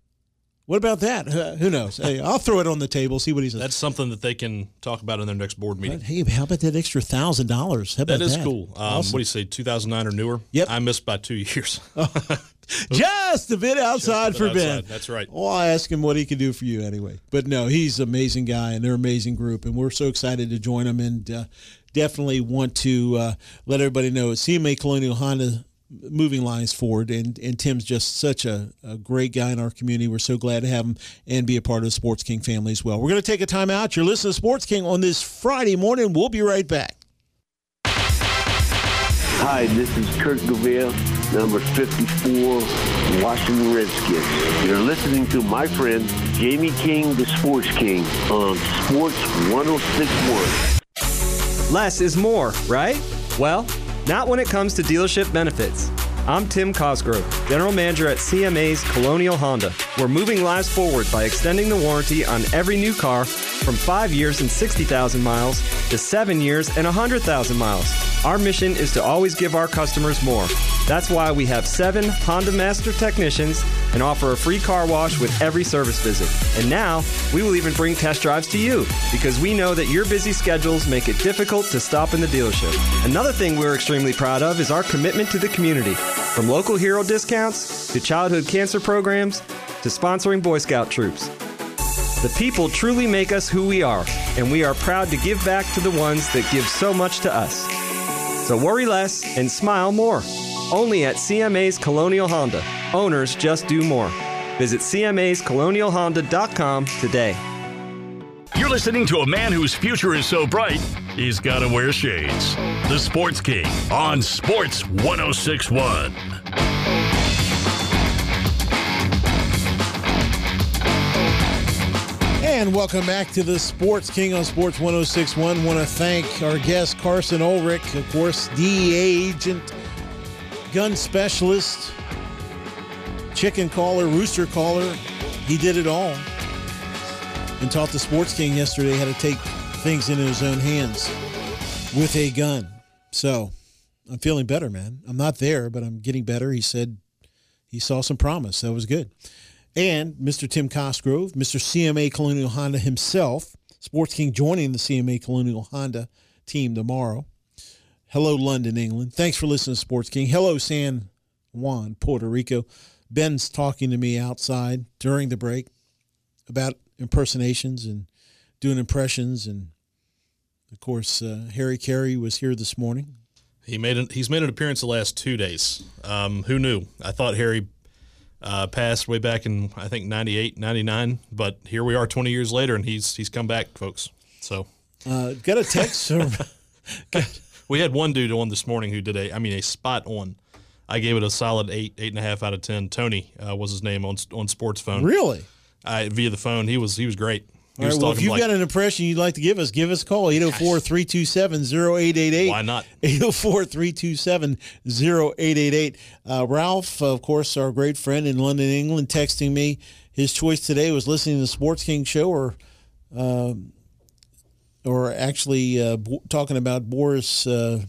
What about that? Uh, who knows? Hey, I'll throw it on the table, see what he says. That's something that they can talk about in their next board meeting. But hey, how about that extra thousand dollars? That is that? cool. Um, awesome. What do you say, 2009 or newer? Yep. I missed by two years. Just a bit outside for a bit Ben. outside. That's right. Well, I asked him what he could do for you anyway. But no, he's an amazing guy, and they're an amazing group, and we're so excited to join them, and uh, definitely want to uh, let everybody know CMA Colonial Honda moving lines forward. And, and Tim's just such a, a, great guy in our community. We're so glad to have him and be a part of the Sports King family as well. We're going to take a time out. You're listening to Sports King on this Friday morning. We'll be right back. Hi, this is Kurt Gouveia, number 54, Washington Redskins. You're listening to my friend Jamie King, the Sports King, on Sports 1061. Less is more, right? Well, not when it comes to dealership benefits. I'm Tim Cosgrove, General Manager at CMA's Colonial Honda. We're moving lives forward by extending the warranty on every new car from five years and 60,000 miles to seven years and 100,000 miles. Our mission is to always give our customers more. That's why we have seven Honda Master technicians and offer a free car wash with every service visit. And now, we will even bring test drives to you because we know that your busy schedules make it difficult to stop in the dealership. Another thing we're extremely proud of is our commitment to the community. From local hero discounts to childhood cancer programs to sponsoring Boy Scout troops. The people truly make us who we are, and we are proud to give back to the ones that give so much to us. So worry less and smile more. Only at CMA's Colonial Honda. Owners just do more. Visit CMA'sColonialHonda.com today. You're listening to a man whose future is so bright, he's got to wear shades. The Sports King on Sports 1061. And welcome back to the Sports King on Sports 1061. Want to thank our guest, Carson Ulrich, of course, DEA agent, gun specialist, chicken caller, rooster caller. He did it all. And taught the Sports King yesterday how to take things into his own hands with a gun. So I'm feeling better, man. I'm not there, but I'm getting better. He said he saw some promise. That was good. And Mr. Tim Cosgrove, Mr. CMA Colonial Honda himself, Sports King joining the CMA Colonial Honda team tomorrow. Hello, London, England. Thanks for listening to Sports King. Hello, San Juan, Puerto Rico. Ben's talking to me outside during the break about impersonations and doing impressions. And of course, uh, Harry Caray was here this morning. He made an, he's made an appearance the last two days. Um, who knew? I thought Harry Uh, passed way back in I think 98, 99, but here we are 20 years later, and he's he's come back, folks. So Uh, got a text from. we had one dude on this morning who did a, I mean, a spot on. I gave it a solid eight, eight and a half out of ten. Tony uh, was his name on on sports phone. Really? I, via the phone, he was he was great. He All was right, well, if you've like, got an impression you'd like to give us, give us a call 804 327 0888. Why not? 804 327 0888. Uh, Ralph, of course, our great friend in London, England, texting me. His choice today was listening to the Sports King show or. um or actually uh, b- talking about Boris uh,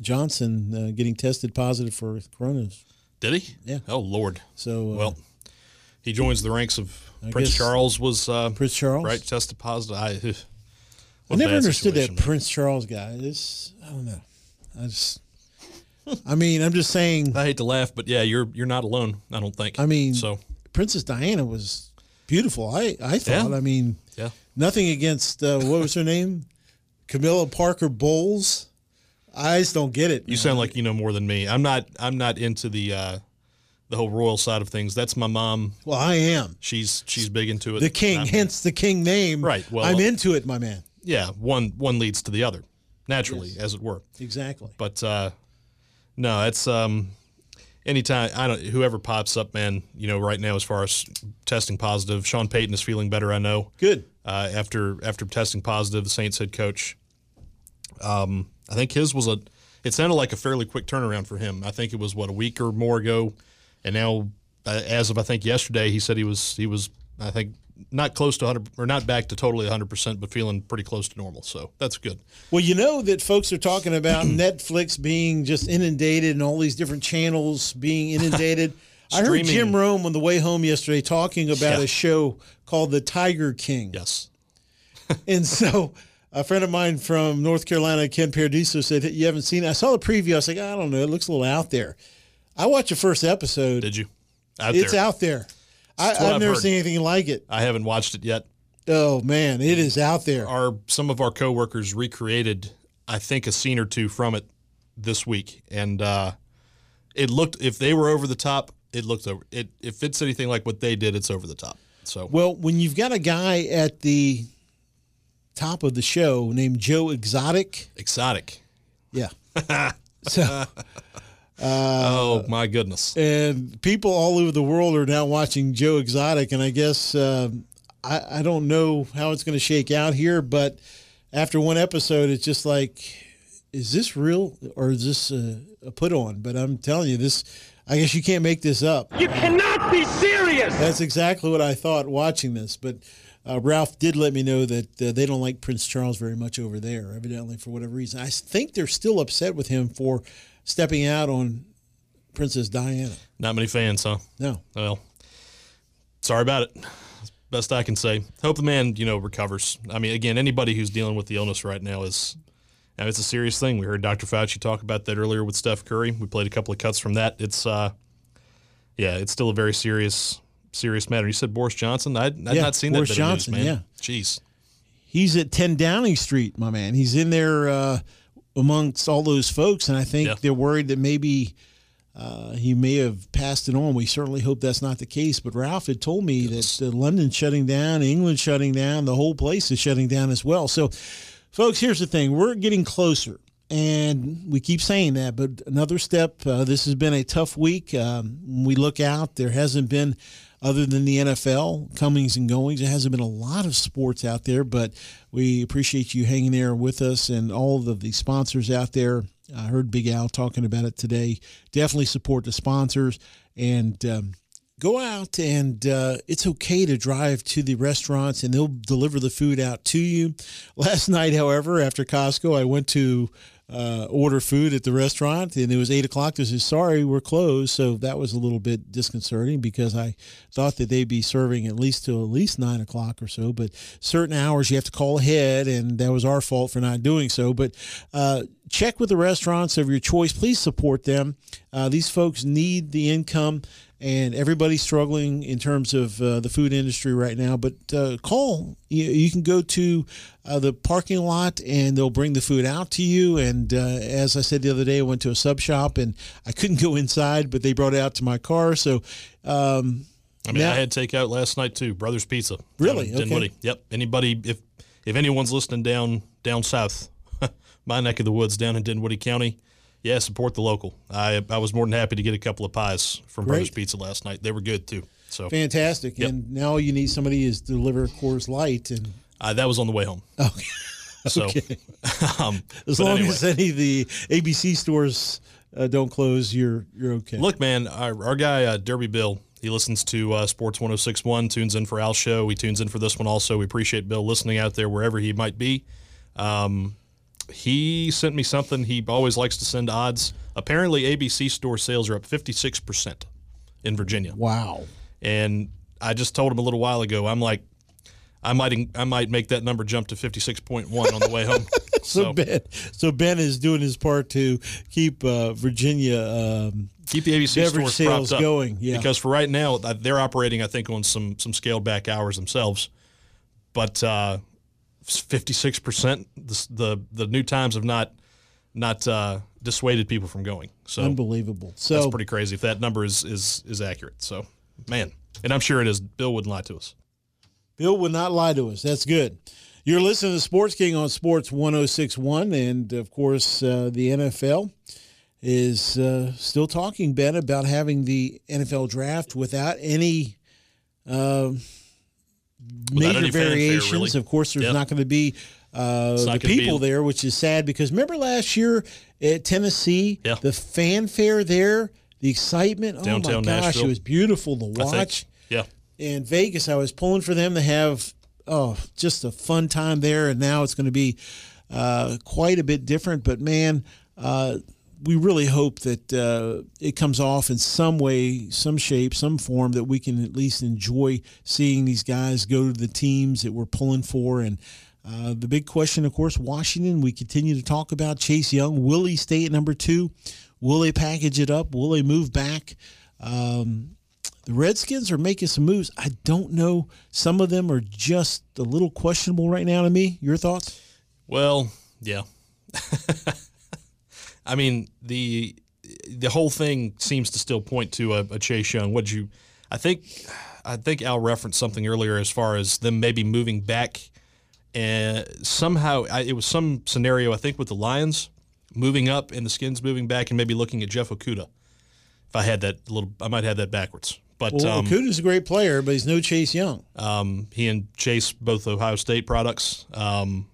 Johnson uh, getting tested positive for corona. Did he? Yeah. Oh Lord. So uh, well, he joins the ranks of I Prince Charles. Was uh, Prince Charles? right? Tested positive. I, I never understood that man. Prince Charles guy. It's I don't know. I just. I mean, I'm just saying. I hate to laugh, but yeah, you're you're not alone. I don't think. I mean, so Princess Diana was beautiful. I I thought. Yeah. I mean, Yeah. nothing against uh, what was her name, Camilla Parker Bowles. I just don't get it. you sound like you know more than me. I'm not. I'm not into the uh, the whole royal side of things. That's my mom. Well, I am She's she's big into it. the king, hence the king name. Right, well- I'm into it, my man. yeah, one one leads to the other, naturally, as it were. Exactly. But uh, no, it's um, anytime I don't whoever pops up, man. You know, right now as far as testing positive, Sean Payton is feeling better. I know. Good. Uh, after after testing positive, the Saints head coach. Um, I think his was a. It sounded like a fairly quick turnaround for him. I think it was what a week or more ago, and now, uh, as of I think yesterday, he said he was he was I think not close to 100 or not back to totally 100 percent, but feeling pretty close to normal. So that's good. Well, you know that folks are talking about Netflix being just inundated and all these different channels being inundated. I heard Jim Rome on the way home yesterday talking about Yeah. a show called The Tiger King. Yes. and so a friend of mine from North Carolina, Ken Paradiso, said, You haven't seen it? I saw the preview. I was like, I don't know. It looks a little out there. I watched the first episode. Did you? Out it's there. out there. I, I've, I've never heard. seen anything like it. I haven't watched it yet. Oh, man. It is out there. Our some of our coworkers recreated, I think, a scene or two from it this week, and uh, it looked. If they were over the top, it looked over. It if it's anything like what they did, it's over the top. So Well, when you've got a guy at the top of the show named Joe Exotic, exotic. yeah. so, oh my goodness. and people all over the world are now watching Joe Exotic, and I guess um I, I don't know how it's going to shake out here, but after one episode, it's just like, is this real or is this a, a put on? But I'm telling you, this. I guess you can't make this up. You cannot be serious! That's exactly what I thought watching this. But uh, Ralph did let me know that uh, they don't like Prince Charles very much over there, evidently for whatever reason. I think they're still upset with him for stepping out on Princess Diana. Not many fans, huh? No. Well, sorry about it. Best I can say. Hope the man, you know, recovers. I mean, again, anybody who's dealing with the illness right now is, I mean, it's a serious thing. We heard Dr. Fauci talk about that earlier with Steph Curry. We played a couple of cuts from that. It's, uh, yeah, it's still a very serious, serious matter. You said Boris Johnson. I'd, I'd Yeah, not seen Boris that of Johnson, news, man. yeah. Jeez. He's at 10 Downing Street, my man. He's in there uh, amongst all those folks, and I think Yeah. they're worried that maybe uh, he may have passed it on. We certainly hope that's not the case. But Ralph had told me that uh, London's shutting down, England's shutting down, the whole place is shutting down as well. So, folks, here's the thing we're getting closer. And we keep saying that, but another step. Uh, this has been a tough week. Um, when we look out, there hasn't been, other than the NFL comings and goings, there hasn't been a lot of sports out there. But we appreciate you hanging there with us and all of the sponsors out there. I heard Big Al talking about it today. Definitely support the sponsors and um, go out and uh, it's okay to drive to the restaurants and they'll deliver the food out to you. Last night, however, after Costco, I went to uh, order food at the restaurant and it was eight o'clock. They said, sorry, we're closed. So that was a little bit disconcerting because I thought that they'd be serving at least till at least nine o'clock or so. But certain hours you have to call ahead and that was our fault for not doing so. But uh, check with the restaurants of your choice. Please support them. Uh, these folks need the income and everybody's struggling in terms of uh, the food industry right now. But uh, call. You, you, can go to uh, the parking lot, and they'll bring the food out to you. And uh, as I said the other day, I went to a sub shop, and I couldn't go inside, but they brought it out to my car. So. Um, I mean, now, I had takeout last night too. Brothers Pizza. Really? Okay. Dinwiddie. Yep. Anybody, if if anyone's listening down down south, my neck of the woods down in Dinwiddie County, yeah, support the local. I I was more than happy to get a couple of pies from Great. Brothers Pizza last night. They were good too. So fantastic. Yep. And now you need somebody is deliver Coors Light and uh, that was on the way home. Okay. So, okay. um, as long anyway. as any of the ABC stores uh, don't close, you're you're okay. Look, man, our, our guy uh, Derby Bill, he listens to uh, Sports 1061, tunes in for Al's show. He tunes in for this one also. We appreciate Bill listening out there wherever he might be. Um, he sent me something. He always likes to send odds. Apparently, ABC store sales are up 56% in Virginia. Wow. And I just told him a little while ago, I'm like, I might I might make that number jump to 56.1 on the way home. so, so, Ben, so Ben is doing his part to keep uh, Virginia um, keep the ABC stores sales going. Yeah, because for right now they're operating, I think, on some some scaled back hours themselves. But uh, 56 percent. The the new times have not not uh, dissuaded people from going. So unbelievable. So that's pretty crazy if that number is is is accurate. So man, and I'm sure it is. Bill wouldn't lie to us. Bill would not lie to us. That's good. You're listening to Sports King on Sports 1061, and of course, uh, the NFL is uh, still talking, Ben, about having the NFL draft without any. Major variations. Fanfare, really. Of course, there's yep. not going to be uh, the people be. there, which is sad because remember last year at Tennessee, yeah. the fanfare there, the excitement. Downtown oh my gosh, Nashville. it was beautiful to watch. Yeah. In Vegas, I was pulling for them to have oh just a fun time there, and now it's going to be uh, quite a bit different. But man. Uh, we really hope that uh, it comes off in some way, some shape, some form that we can at least enjoy seeing these guys go to the teams that we're pulling for. And uh, the big question, of course, Washington. We continue to talk about Chase Young. Will he stay at number two? Will they package it up? Will they move back? Um, the Redskins are making some moves. I don't know. Some of them are just a little questionable right now to me. Your thoughts? Well, yeah. I mean the the whole thing seems to still point to a, a Chase Young. What did you? I think I think Al referenced something earlier as far as them maybe moving back, and somehow I, it was some scenario I think with the Lions moving up and the Skins moving back and maybe looking at Jeff Okudah. If I had that little, I might have that backwards. But well, um, Okudah's a great player, but he's no Chase Young. Um, he and Chase both Ohio State products. Um,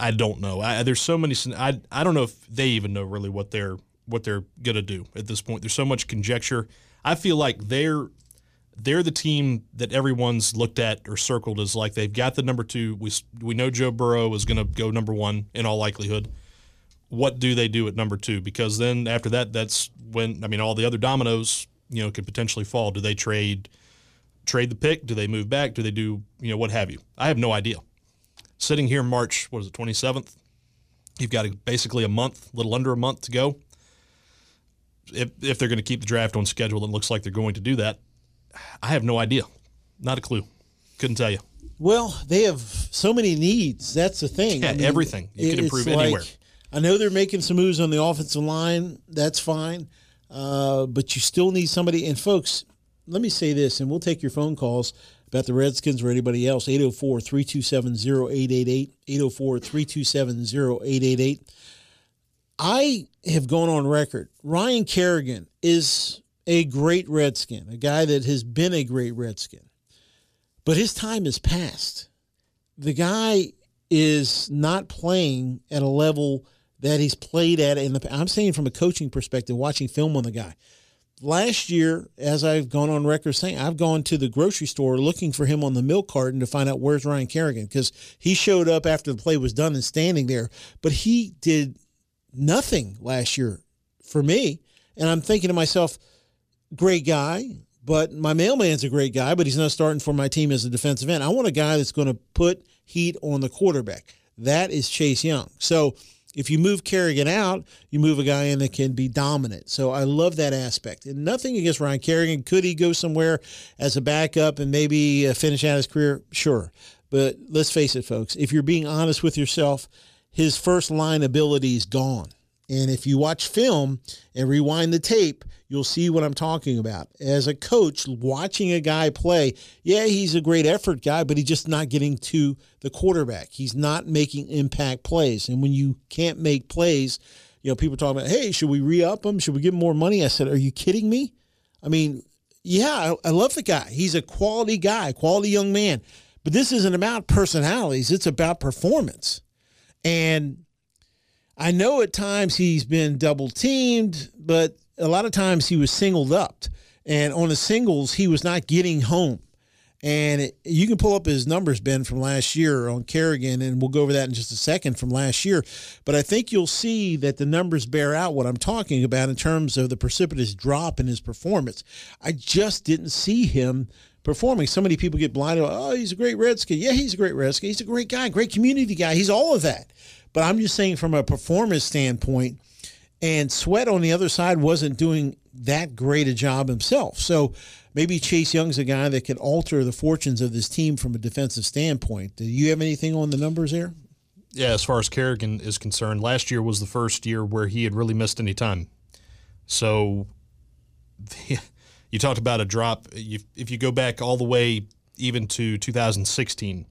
I don't know. I, there's so many. I I don't know if they even know really what they're what they're gonna do at this point. There's so much conjecture. I feel like they're they're the team that everyone's looked at or circled as like they've got the number two. We we know Joe Burrow is to go number one in all likelihood. What do they do at number two? Because then after that, that's when I mean all the other dominoes you know could potentially fall. Do they trade trade the pick? Do they move back? Do they do you know what have you? I have no idea sitting here March, what is it, 27th? You've got a, basically a month, a little under a month to go. If, if they're going to keep the draft on schedule, it looks like they're going to do that. I have no idea. Not a clue. Couldn't tell you. Well, they have so many needs. That's the thing. Yeah, I mean, everything. You can improve anywhere. I know they're making some moves on the offensive line. That's fine. Uh, but you still need somebody. And, folks, let me say this, and we'll take your phone calls about the Redskins or anybody else, 804 327 0888. 804 327 0888. I have gone on record. Ryan Kerrigan is a great Redskin, a guy that has been a great Redskin. But his time is past. The guy is not playing at a level that he's played at in the I'm saying from a coaching perspective, watching film on the guy last year, as I've gone on record saying, I've gone to the grocery store looking for him on the milk carton to find out where's Ryan Kerrigan because he showed up after the play was done and standing there, but he did nothing last year for me. And I'm thinking to myself, great guy, but my mailman's a great guy, but he's not starting for my team as a defensive end. I want a guy that's going to put heat on the quarterback. That is Chase Young. So If you move Kerrigan out, you move a guy in that can be dominant. So I love that aspect. And nothing against Ryan Kerrigan. Could he go somewhere as a backup and maybe uh, finish out his career? Sure. But let's face it, folks, if you're being honest with yourself, his first line ability is gone. And if you watch film and rewind the tape, you'll see what I'm talking about. As a coach, watching a guy play, yeah, he's a great effort guy, but he's just not getting to the quarterback. He's not making impact plays. And when you can't make plays, you know, people talk about, hey, should we re up him? Should we give him more money? I said, are you kidding me? I mean, yeah, I, I love the guy. He's a quality guy, quality young man. But this isn't about personalities, it's about performance. And I know at times he's been double teamed, but a lot of times he was singled up. And on the singles, he was not getting home. And it, you can pull up his numbers, Ben, from last year on Kerrigan, and we'll go over that in just a second from last year. But I think you'll see that the numbers bear out what I'm talking about in terms of the precipitous drop in his performance. I just didn't see him performing. So many people get blinded. Oh, he's a great Redskin. Yeah, he's a great Redskin. He's a great guy, great community guy. He's all of that. But I'm just saying from a performance standpoint, and Sweat on the other side wasn't doing that great a job himself. So maybe Chase Young's a guy that could alter the fortunes of this team from a defensive standpoint. Do you have anything on the numbers there? Yeah, as far as Kerrigan is concerned, last year was the first year where he had really missed any time. So the, you talked about a drop. if you go back all the way even to 2016,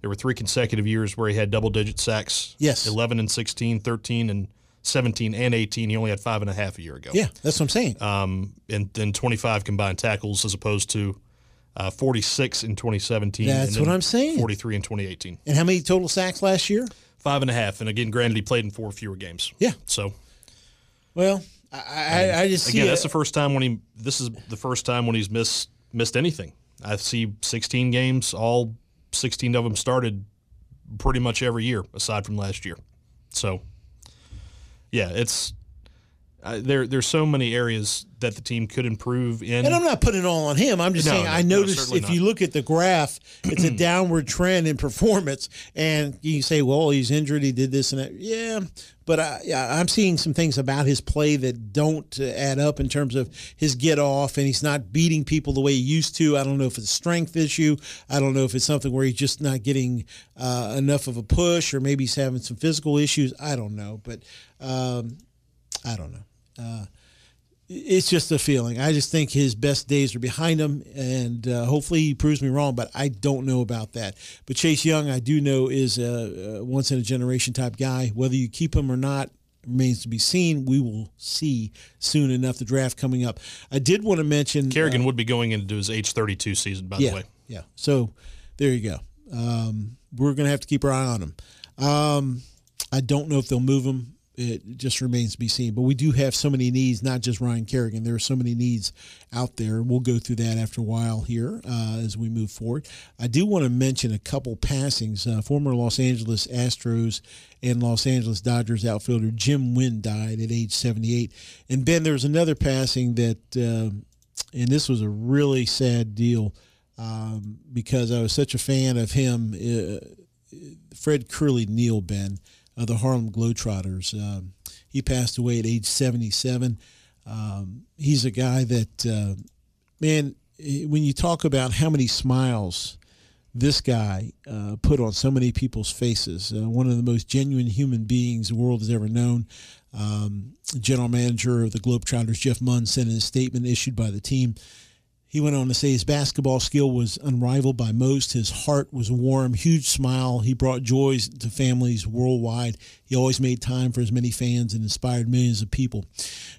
there were three consecutive years where he had double digit sacks. Yes. 11 and 16, 13 and 17 and 18. He only had five and a half a year ago. Yeah, that's what I'm saying. Um, and then 25 combined tackles as opposed to uh, 46 in 2017. That's what I'm saying. 43 in 2018. And how many total sacks last year? Five and a half. And again, granted, he played in four fewer games. Yeah. So. Well, I, I, I just again, that's the first time when he. This is the first time when he's missed missed anything. I see 16 games, all 16 of them started pretty much every year aside from last year. So, yeah, it's uh, there. There's so many areas that the team could improve in. And I'm not putting it all on him. I'm just No, saying no, I noticed certainly if not. you look at the graph, it's a downward trend in performance. And you say, well, he's injured. He did this and that. Yeah, but I, yeah, I'm seeing some things about his play that don't uh, add up in terms of his get off, and he's not beating people the way he used to. I don't know if it's a strength issue. I don't know if it's something where he's just not getting uh, enough of a push, or maybe he's having some physical issues. I don't know, but um, I don't know. Uh, it's just a feeling. I just think his best days are behind him, and uh, hopefully he proves me wrong. But I don't know about that. But Chase Young, I do know is a, a once in a generation type guy. Whether you keep him or not remains to be seen. We will see soon enough. The draft coming up. I did want to mention Kerrigan would be going into his age 32 season, by yeah, the way. Yeah. So there you go. Um, we're going to have to keep our eye on him. Um, I don't know if they'll move him. It just remains to be seen. But we do have so many needs, not just Ryan Kerrigan. There are so many needs out there. We'll go through that after a while here uh, as we move forward. I do want to mention a couple passings. Uh, former Los Angeles Astros and Los Angeles Dodgers outfielder Jim Wynn died at age 78. And Ben, there was another passing that, uh, and this was a really sad deal um, because I was such a fan of him. Uh, Fred Curly Neal, Ben, of the Harlem Globetrotters. Um, he passed away at age 77. Um, he's a guy that, uh, man, when you talk about how many smiles this guy uh, put on so many people's faces, uh, one of the most genuine human beings the world has ever known. Um, general manager of the Globetrotters, Jeff Munn, sent in a statement issued by the team. He went on to say his basketball skill was unrivaled by most. His heart was warm, huge smile. He brought joys to families worldwide. He always made time for as many fans and inspired millions of people.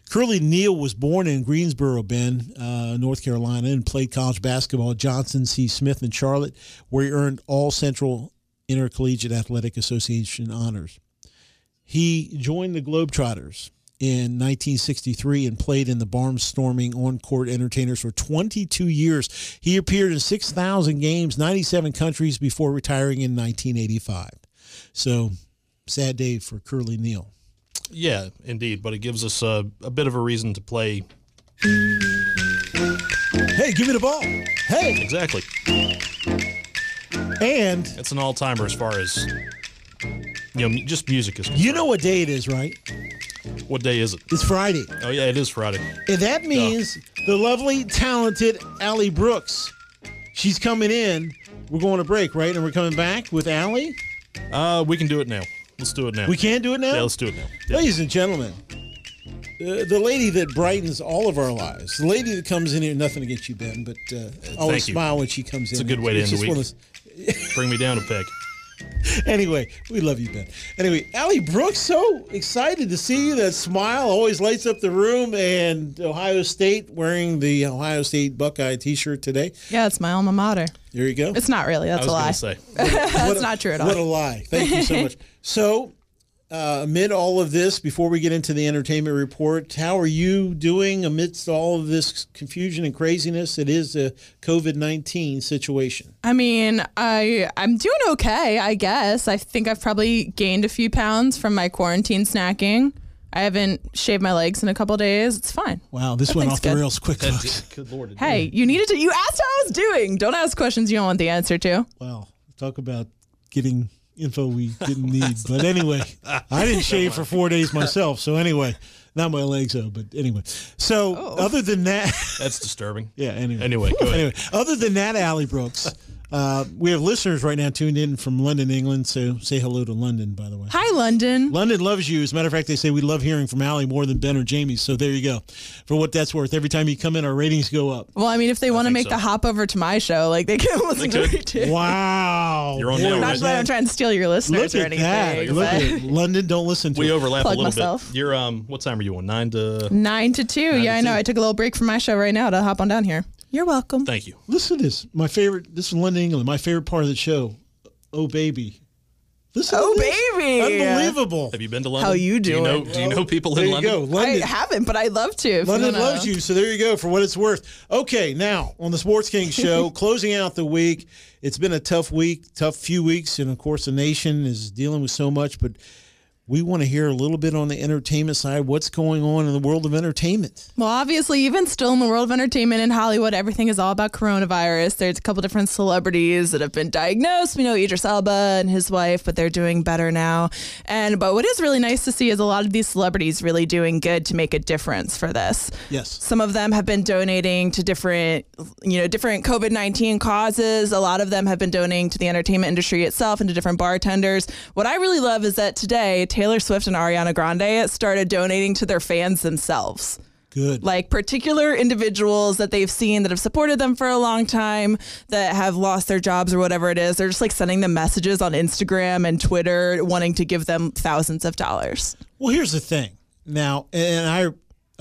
Curly Neal was born in Greensboro, Ben, uh, North Carolina, and played college basketball at Johnson C. Smith in Charlotte, where he earned all Central Intercollegiate Athletic Association honors. He joined the Globetrotters in 1963 and played in the barnstorming on-court entertainers for 22 years. He appeared in 6,000 games, 97 countries before retiring in 1985. So, sad day for Curly Neal. Yeah, indeed. But it gives us a, a bit of a reason to play. Hey, give me the ball. Hey. Exactly. And it's an all timer as far as you know, just music is. You know what day it is, right? What day is it? It's Friday. Oh yeah, it is Friday. And that means the lovely, talented Ally Brooks. She's coming in. We're going to break, right? And we're coming back with Ally. Uh, we can do it now. Let's do it now. We can do it now? Yeah, let's do it now. Yeah. Ladies and gentlemen, the, the lady that brightens all of our lives, the lady that comes in here, nothing against you, Ben, but uh, always Thank you. smile when she comes It's in. It's a good way to end the week. Bring me down a peg. anyway, we love you, Ben. Anyway, Ally Brooks, so excited to see you. That smile always lights up the room. And Ohio State wearing the Ohio State Buckeye T-shirt today. Yeah, it's my alma mater. There you go. It's not really. That's a lie. That's not true at all. What a lie. Thank you so much. So, uh, amid all of this, before we get into the entertainment report, how are you doing amidst all of this confusion and craziness? It is a COVID 19 situation. I mean, I I'm doing okay, I guess. I think I've probably gained a few pounds from my quarantine snacking. I haven't shaved my legs in a couple days. It's fine. Wow, this went Everything's off the rails quick, folks. Good lord. Hey, you needed to. You asked how I was doing. Don't ask questions you don't want the answer to. Wow, talk about getting info we didn't need. But anyway, I didn't shave for four days myself. So anyway, not my legs though. But anyway, so Oh. other than that, That's disturbing. yeah. Anyway, Anyway, go ahead. anyway, other than that, Ally Brooks, uh, we have listeners right now tuned in from London, England. So say hello to London, by the way. Hi, London. London loves you. As a matter of fact, they say we love hearing from Ally more than Ben or Jamie. So there you go. For what that's worth, every time you come in, our ratings go up. Well, I mean, if they want to make so. the hop over to my show, like they can listen to me too. Wow. You're on Boy, now, Not right? that I'm trying to steal your listeners Look or anything. that. Look but- at. London, don't listen to me. We it. overlap Plug a little myself. bit. You're um, what time are you on? Nine to. Nine to two. Nine yeah, to I know. two. I took a little break from my show right now to hop on down here. You're welcome. Thank you. Listen to this. My favorite. This is London, England. My favorite part of the show. Oh baby. Listen. Oh, baby. Unbelievable. Have you been to London? How you Do you know? doing? Do you know people There in you London? go. London. I haven't, but I'd love to. London wanna- loves you, so there you go for what it's worth. Okay, now on the Sports King show, closing out the week. It's been a tough week, tough few weeks, and of course the nation is dealing with so much. But we want to hear a little bit on the entertainment side. What's going on in the world of entertainment? Well, obviously, even still in the world of entertainment in Hollywood, everything is all about coronavirus. There's a couple different celebrities that have been diagnosed. We know Idris Elba and his wife, but they're doing better now. And but what is really nice to see is a lot of these celebrities really doing good to make a difference for this. Yes. Some of them have been donating to different, you know, different COVID nineteen causes. A lot of them have been donating to the entertainment industry itself and to different bartenders. What I really love is that today Taylor Swift and Ariana Grande started donating to their fans themselves Good. like particular individuals that they've seen that have supported them for a long time that have lost their jobs or whatever it is they're just like sending them messages on instagram and twitter wanting to give them thousands of dollars Well, here's the thing. Now, and I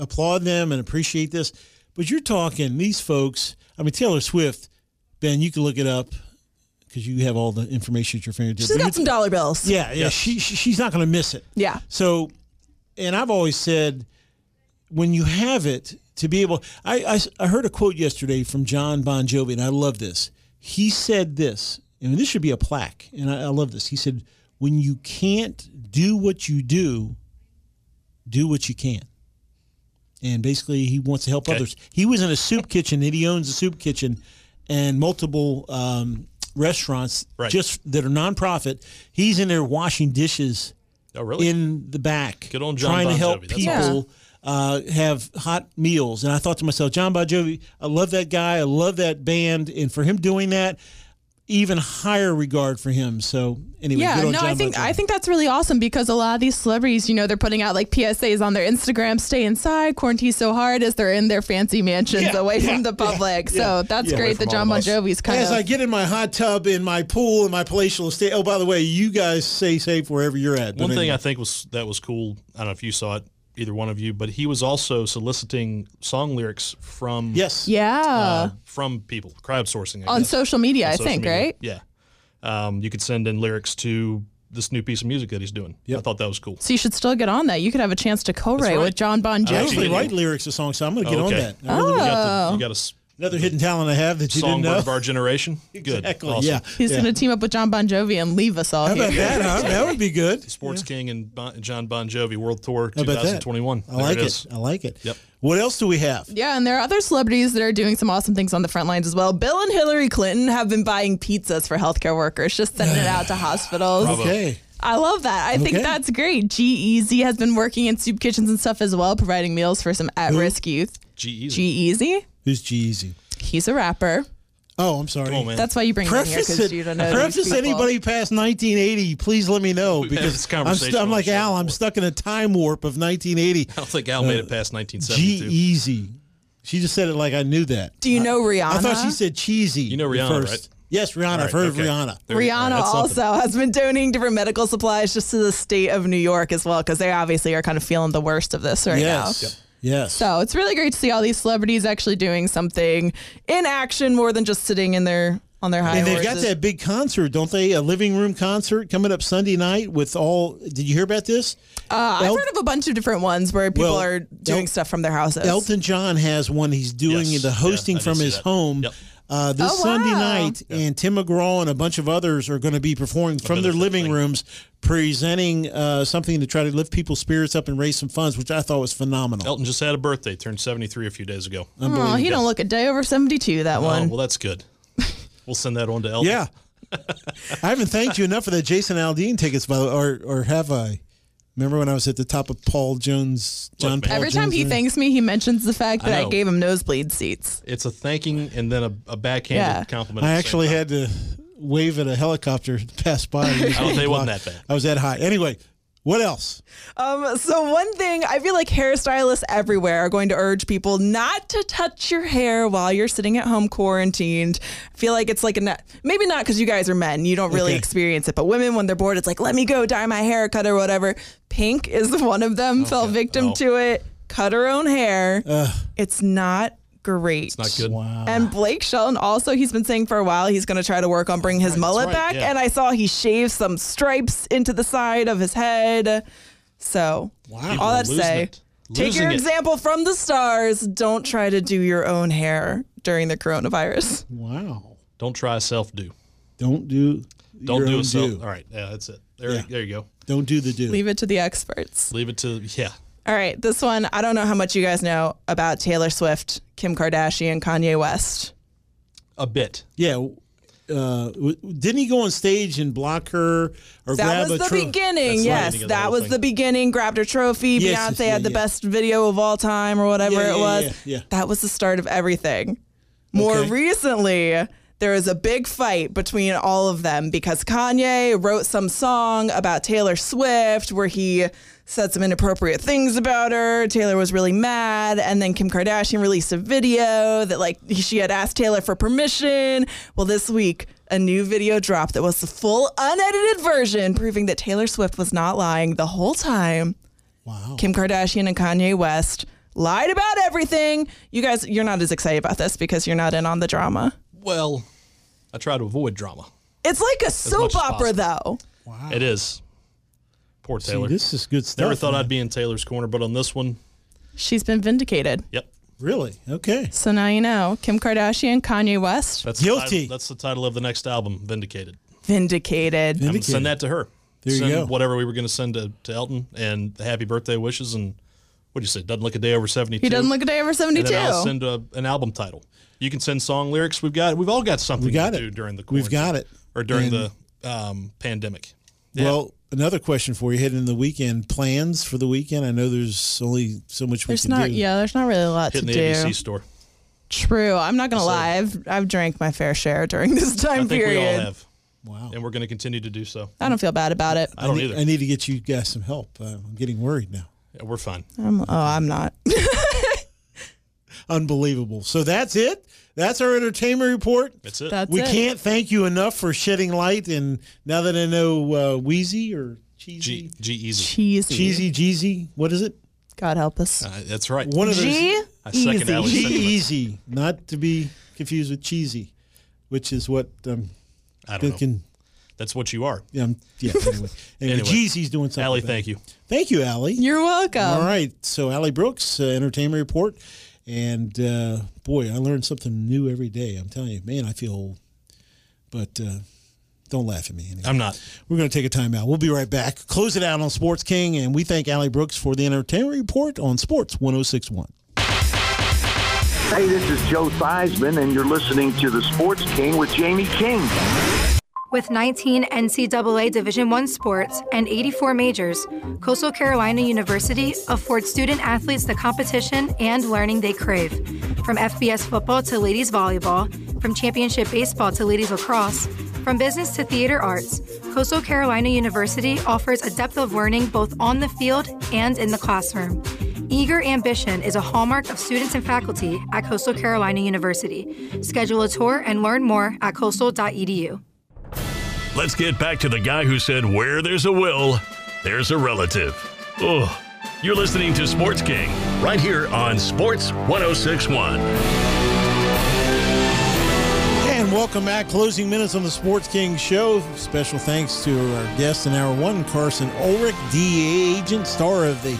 applaud them and appreciate this, but you're talking these folks. I mean, Taylor Swift, Ben, you can look it up because you have all the information at your fingertips. she's But got some dollar bills Yeah, yeah. She, she she's not going to miss it. yeah So, and I've always said, when you have it, to be able, I, I, I heard a quote yesterday from Jon Bon Jovi, and I love this. He said this, and this should be a plaque, and I, I love this. He said, when you can't do what you do, do what you can. And basically, he wants to help Okay. others. He was in a soup kitchen, and he owns a soup kitchen and multiple um, restaurants Right. just that are nonprofit. He's in there washing dishes Oh, really? in the back, Good on John trying to help Jovi. That's people uh, have hot meals. And I thought to myself, Jon Bon Jovi, I love that guy. I love that band, and for him doing that, even higher regard for him. So anyway, yeah, good no, John I think Bon Jovi. I think that's really awesome because a lot of these celebrities, you know, they're putting out like PSAs on their Instagram, stay inside, quarantine so hard as they're in their fancy mansions Yeah, away yeah, from the public. yeah, so that's yeah. Great that from John all Bon of. Jovi's kind As of I get in my hot tub, in my pool, in my palatial estate. Oh, by the way, you guys stay safe wherever you're at. But One thing anyway. I think was that was cool. I don't know if you saw it, either one of you, but he was also soliciting song lyrics from yes, yeah. uh, from people, crowdsourcing I on guess. social media, On I social think, media. right? Yeah, um, you could send in lyrics to this new piece of music that he's doing. I thought that was cool. So you should still get on that. You could have a chance to co-write right. with John Bon I Jovi. actually write lyrics to songs, so I'm going to get okay. on that. I really You got, the, you got a s- Another hidden talent I have that you didn't songbird know. of our generation. Good. Exactly. Awesome. Yeah. He's yeah. going to team up with Jon Bon Jovi and leave us all How here. about that? Huh? That would be good. Sports King and bon, Jon Bon Jovi World Tour How about that? 2021. I There like it. is. I like it. Yep. What else do we have? Yeah, and there are other celebrities that are doing some awesome things on the front lines as well. Bill and Hillary Clinton have been buying pizzas for healthcare workers, just sending it out to hospitals. Bravo. Okay. I love that. I think that's great. G-Eazy has been working in soup kitchens and stuff as well, providing meals for some at risk youth. G-Eazy. G Easy. Who's G-Eazy? He's a rapper. Oh, I'm sorry. Come on, man. That's why you bring him in here Preface because it. you don't know. Preface these anybody past 1980, please let me know because this I'm, conversation st- I'm like Al. I'm stuck in a time warp of 1980. I don't think Al made it past uh, G 1972. Easy. She just said it like I knew that. Do you know Rihanna? I thought she said cheesy. You know Rihanna, first. right? Yes, Rihanna. All I've heard okay. of Rihanna. There you go. All right, Rihanna that's something. also has been donating different medical supplies just to the state of New York as well because they obviously are kind of feeling the worst of this right yes. now. Yes. So it's really great to see all these celebrities actually doing something in action more than just sitting in their on their high and they've got that big concert, don't they? A living room concert coming up Sunday night with all. Did you hear about this? Uh, I've heard of a bunch of different ones where people Well, are doing El- stuff from their houses. Elton John has one. He's doing Yes. the hosting Yeah, from his that. home. Yep. Uh, this Oh, Sunday wow. night, and Tim McGraw and a bunch of others are going to be performing from their living thing. rooms, presenting uh, something to try to lift people's spirits up and raise some funds, which I thought was phenomenal. Elton just had a birthday, turned 73 a few days ago. Oh, he don't look a day over 72, that Oh, one. well, that's good. We'll send that on to Elton. Yeah, I haven't thanked you enough for the Jason Aldean tickets, by the or or have I? Remember when I was at the top of Paul Jones, John Look. Paul Every time he there? thanks me, he mentions the fact that I, know. gave him nosebleed seats. It's a thanking and then a, a backhanded Yeah. compliment. I at the same actually had to wave at a helicopter to pass by. I don't think it wasn't that bad. I was that high. Anyway, what else? Um, so one thing I feel like hairstylists everywhere are going to urge people not to touch your hair while you're sitting at home quarantined. I feel like it's like a maybe not because you guys are men, you don't really Okay. experience it, but women when they're bored, it's like let me go dye my hair, cut or whatever. Pink is one of them. Fell victim Oh. to it. Cut her own hair. It's not great. It's not good. Wow. And Blake Shelton also, he's been saying for a while he's going to try to work on bringing his mullet right, back. yeah. And I saw he shaved some stripes into the side of his head. So, Wow. all that to say, it. take Losing your it. example from the stars. Don't try to do your own hair during the coronavirus. Wow. Don't try self do. Don't do. Don't your do own a self. do. All right. Yeah, that's it. There, Yeah. there you go. Don't do the do. Leave it to the experts. Leave it to, yeah. All right, this one, I don't know how much you guys know about Taylor Swift, Kim Kardashian, Kanye West. A bit. Yeah. Uh, didn't he go on stage and block her or That grab was a the tro- beginning. That's the yes, beginning of the that was thing. the beginning. Grabbed her trophy. Yes, Beyonce yes, yeah, had the yeah. best video of all time, or whatever Yeah, it yeah, was. yeah, yeah. That was the start of everything. More Okay. recently, there was a big fight between all of them because Kanye wrote some song about Taylor Swift where he said some inappropriate things about her. Taylor was really mad, and then Kim Kardashian released a video that like she had asked Taylor for permission. Well, this week a new video dropped that was the full unedited version proving that Taylor Swift was not lying the whole time. Wow. Kim Kardashian and Kanye West lied about everything. You guys, you're not as excited about this because you're not in on the drama. Well, I try to avoid drama. It's like a soap opera, possible. though. It is. Poor See, Taylor. this is good stuff. Never thought man. I'd be in Taylor's corner, but on this one, She's been vindicated. yep. Really? Okay. So now you know Kim Kardashian, Kanye West, That's The Guilty. title, that's the title of the next album, Vindicated. vindicated. I'm gonna send that to her. There you go. Whatever we were going to send to, to Elton and the happy birthday wishes and what do you say? Doesn't look a day over 72. He doesn't look a day over 72. then I'll send a, an album title. You can send song lyrics. We've got we've all got something We got to it. do during the We've got it. or during And- the um, pandemic. Yeah. Well, another question for you heading into the weekend. Plans for the weekend? I know there's only so much we there's can not, do. yeah, there's not really a lot hitting to do. Hitting the do. ABC store. True. I'm not gonna So- lie. I've I've drank my fair share during this I time think period. we all have, Wow. and we're going to continue to do so. I don't feel bad about it. I don't need, either. I need to get you guys some help. Uh, I'm getting worried now. Yeah, we're fine. I'm, oh, I'm not. Unbelievable. So that's it. That's our entertainment report. That's it. That's we it. can't thank you enough for shedding light. And now that I know uh, Wheezy or Cheesy, G G easy. Cheesy. Cheesy, Jeezy, what is it? God help us. Uh, that's right. One of those. G I second easy. Ally's G. Easy, not to be confused with cheesy, which is what um, I don't know. thinking. That's what you are. Yeah, um, yeah. Anyway, anyway, Anyway. Jeezy's doing something. Ally, thank you. Thank you, Ally. You're welcome. All right. So, Ally Brooks, uh, Entertainment Report. And uh, boy, I learn something new every day. I'm telling you, man, I feel old. But uh, don't laugh at me. Anyway. I'm not. We're going to take a time out. We'll be right back. Close it out on Sports King. And we thank Ally Brooks for the Entertainment Report on Sports 1061. Hey, this is Joe Theismann, and you're listening to the Sports King with Jamie King. With 19 NCAA Division I sports and 84 majors, Coastal Carolina University affords student athletes the competition and learning they crave. From FBS football to ladies volleyball, from championship baseball to ladies lacrosse, from business to theater arts, Coastal Carolina University offers a depth of learning both on the field and in the classroom. Eager ambition is a hallmark of students and faculty at Coastal Carolina University. Schedule a tour and learn more at coastal.edu. Let's get back to the guy who said, Where there's a will, there's a relative. Oh, you're listening to Sports King right here on Sports 1061. And welcome back. Closing minutes on the Sports King Show. Special thanks to our guest in hour one, Carson Ulrich, DEA agent, star of the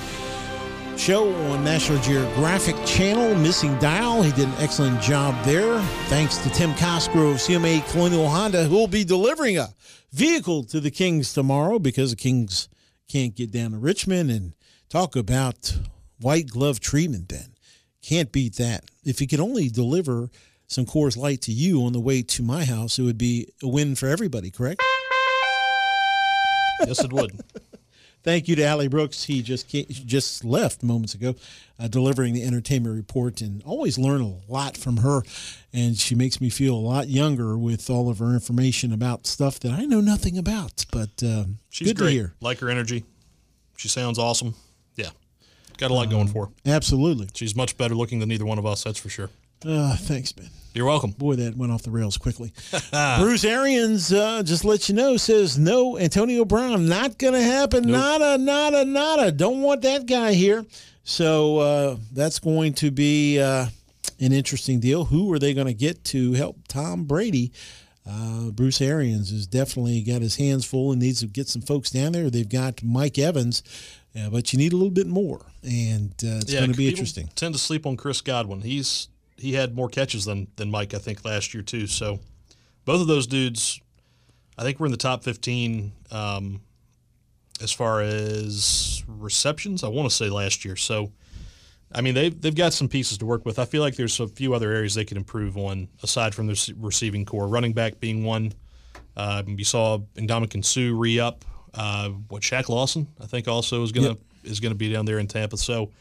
show on National Geographic Channel, Missing Dial. He did an excellent job there. Thanks to Tim Cosgrove, CMA Colonial Honda, who will be delivering a vehicle to the Kings tomorrow because the Kings can't get down to Richmond and talk about white glove treatment, Ben. Can't beat that. If he could only deliver some Coors Light to you on the way to my house, it would be a win for everybody, correct? Yes, it would. Thank you to Ally Brooks. He just came, just left moments ago, uh, delivering the entertainment report, and always learn a lot from her. And she makes me feel a lot younger with all of her information about stuff that I know nothing about. But um, She's good great. to hear. Like her energy. She sounds awesome. Yeah. Got a lot going for her. Absolutely. She's much better looking than either one of us, that's for sure. Uh, thanks, Ben. You're welcome. Boy, that went off the rails quickly. Bruce Arians, uh, just let you know, says no. Antonio Brown, not going to happen. Nada, nada, nada. Don't want that guy here. So uh, that's going to be uh, an interesting deal. Who are they going to get to help Tom Brady? Uh, Bruce Arians has definitely got his hands full and needs to get some folks down there. They've got Mike Evans, uh, but you need a little bit more, and uh, it's going to be interesting. Tend to sleep on Chris Godwin. He's he had more catches than than Mike, I think, last year too. So both of those dudes, I think, we're in the top fifteen um, as far as receptions. I want to say last year. So I mean, they've they've got some pieces to work with. I feel like there's a few other areas they could improve on aside from the rece- receiving corps. Running back being one. Uh, you saw Ndamukong Suh re up. Uh, what Shaq Lawson, I think, also is gonna Yep. is gonna be down there in Tampa. So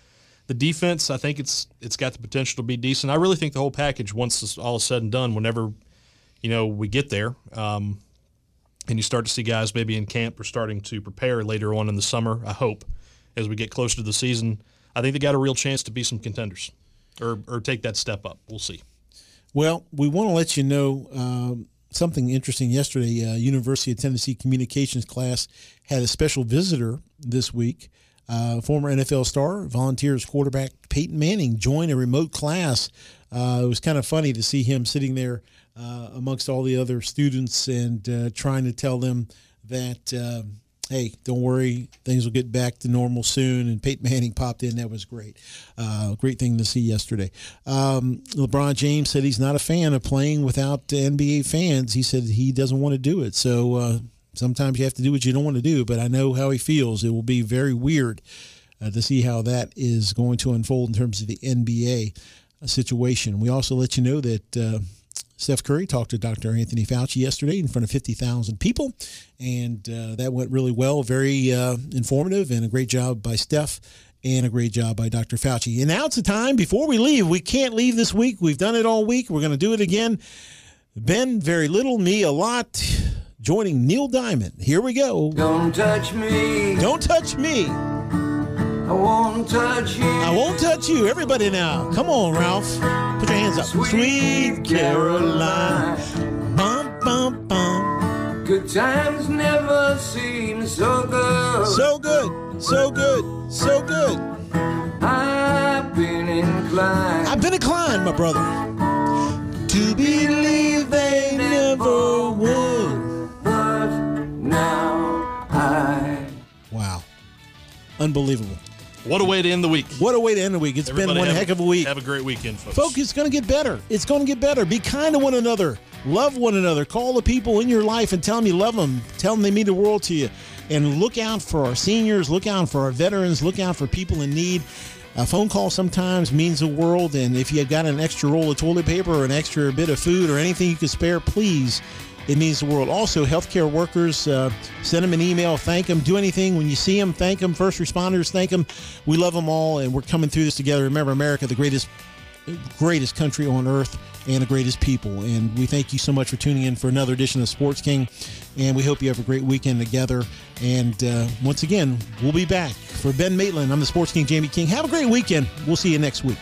the defense, I think it's it's got the potential to be decent. I really think the whole package, once this all is said and done, whenever you know we get there, um, and you start to see guys maybe in camp or starting to prepare later on in the summer. I hope as we get closer to the season, I think they got a real chance to be some contenders, or or take that step up. We'll see. Well, we want to let you know um, something interesting. Yesterday, uh, University of Tennessee communications class had a special visitor this week. Uh, former NFL star, Volunteers quarterback Peyton Manning joined a remote class. Uh, it was kind of funny to see him sitting there uh, amongst all the other students and uh, trying to tell them that, um, hey, don't worry, things will get back to normal soon. And Peyton Manning popped in. That was great. Uh, great thing to see yesterday. Um, LeBron James said he's not a fan of playing without NBA fans. He said he doesn't want to do it. So uh, sometimes you have to do what you don't want to do, but I know how he feels. It will be very weird uh, to see how that is going to unfold in terms of the NBA situation. We also let you know that. Uh, Steph Curry talked to Dr. Anthony Fauci yesterday in front of 50,000 people, and uh, that went really well. Very uh, informative and a great job by Steph and a great job by Dr. Fauci. And now it's the time before we leave. We can't leave this week. We've done it all week. We're going to do it again. Ben, very little, me, a lot. Joining Neil Diamond. Here we go. Don't touch me. Don't touch me. I won't touch you. I won't touch you. Everybody now. Come on, Ralph. Put your hands up. Sweet, Caroline. Bum, bum, bum. Good times never seem so good. So good. So good. So good. I've been inclined. I've been inclined, my brother, to believe they never would. Unbelievable. What a way to end the week. What a way to end the week. It's Everybody been one heck of a week. Have a great weekend, folks. Folks, it's going to get better. It's going to get better. Be kind to one another. Love one another. Call the people in your life and tell them you love them. Tell them they mean the world to you. And look out for our seniors. Look out for our veterans. Look out for people in need. A phone call sometimes means the world. And if you've got an extra roll of toilet paper or an extra bit of food or anything you can spare, please It means the world. Also, healthcare workers, uh, send them an email, thank them, do anything. When you see them, thank them. First responders, thank them. We love them all, and we're coming through this together. Remember, America, the greatest, greatest country on earth and the greatest people. And we thank you so much for tuning in for another edition of Sports King. And we hope you have a great weekend together. And uh, once again, we'll be back. For Ben Maitland, I'm the Sports King, Jamie King. Have a great weekend. We'll see you next week.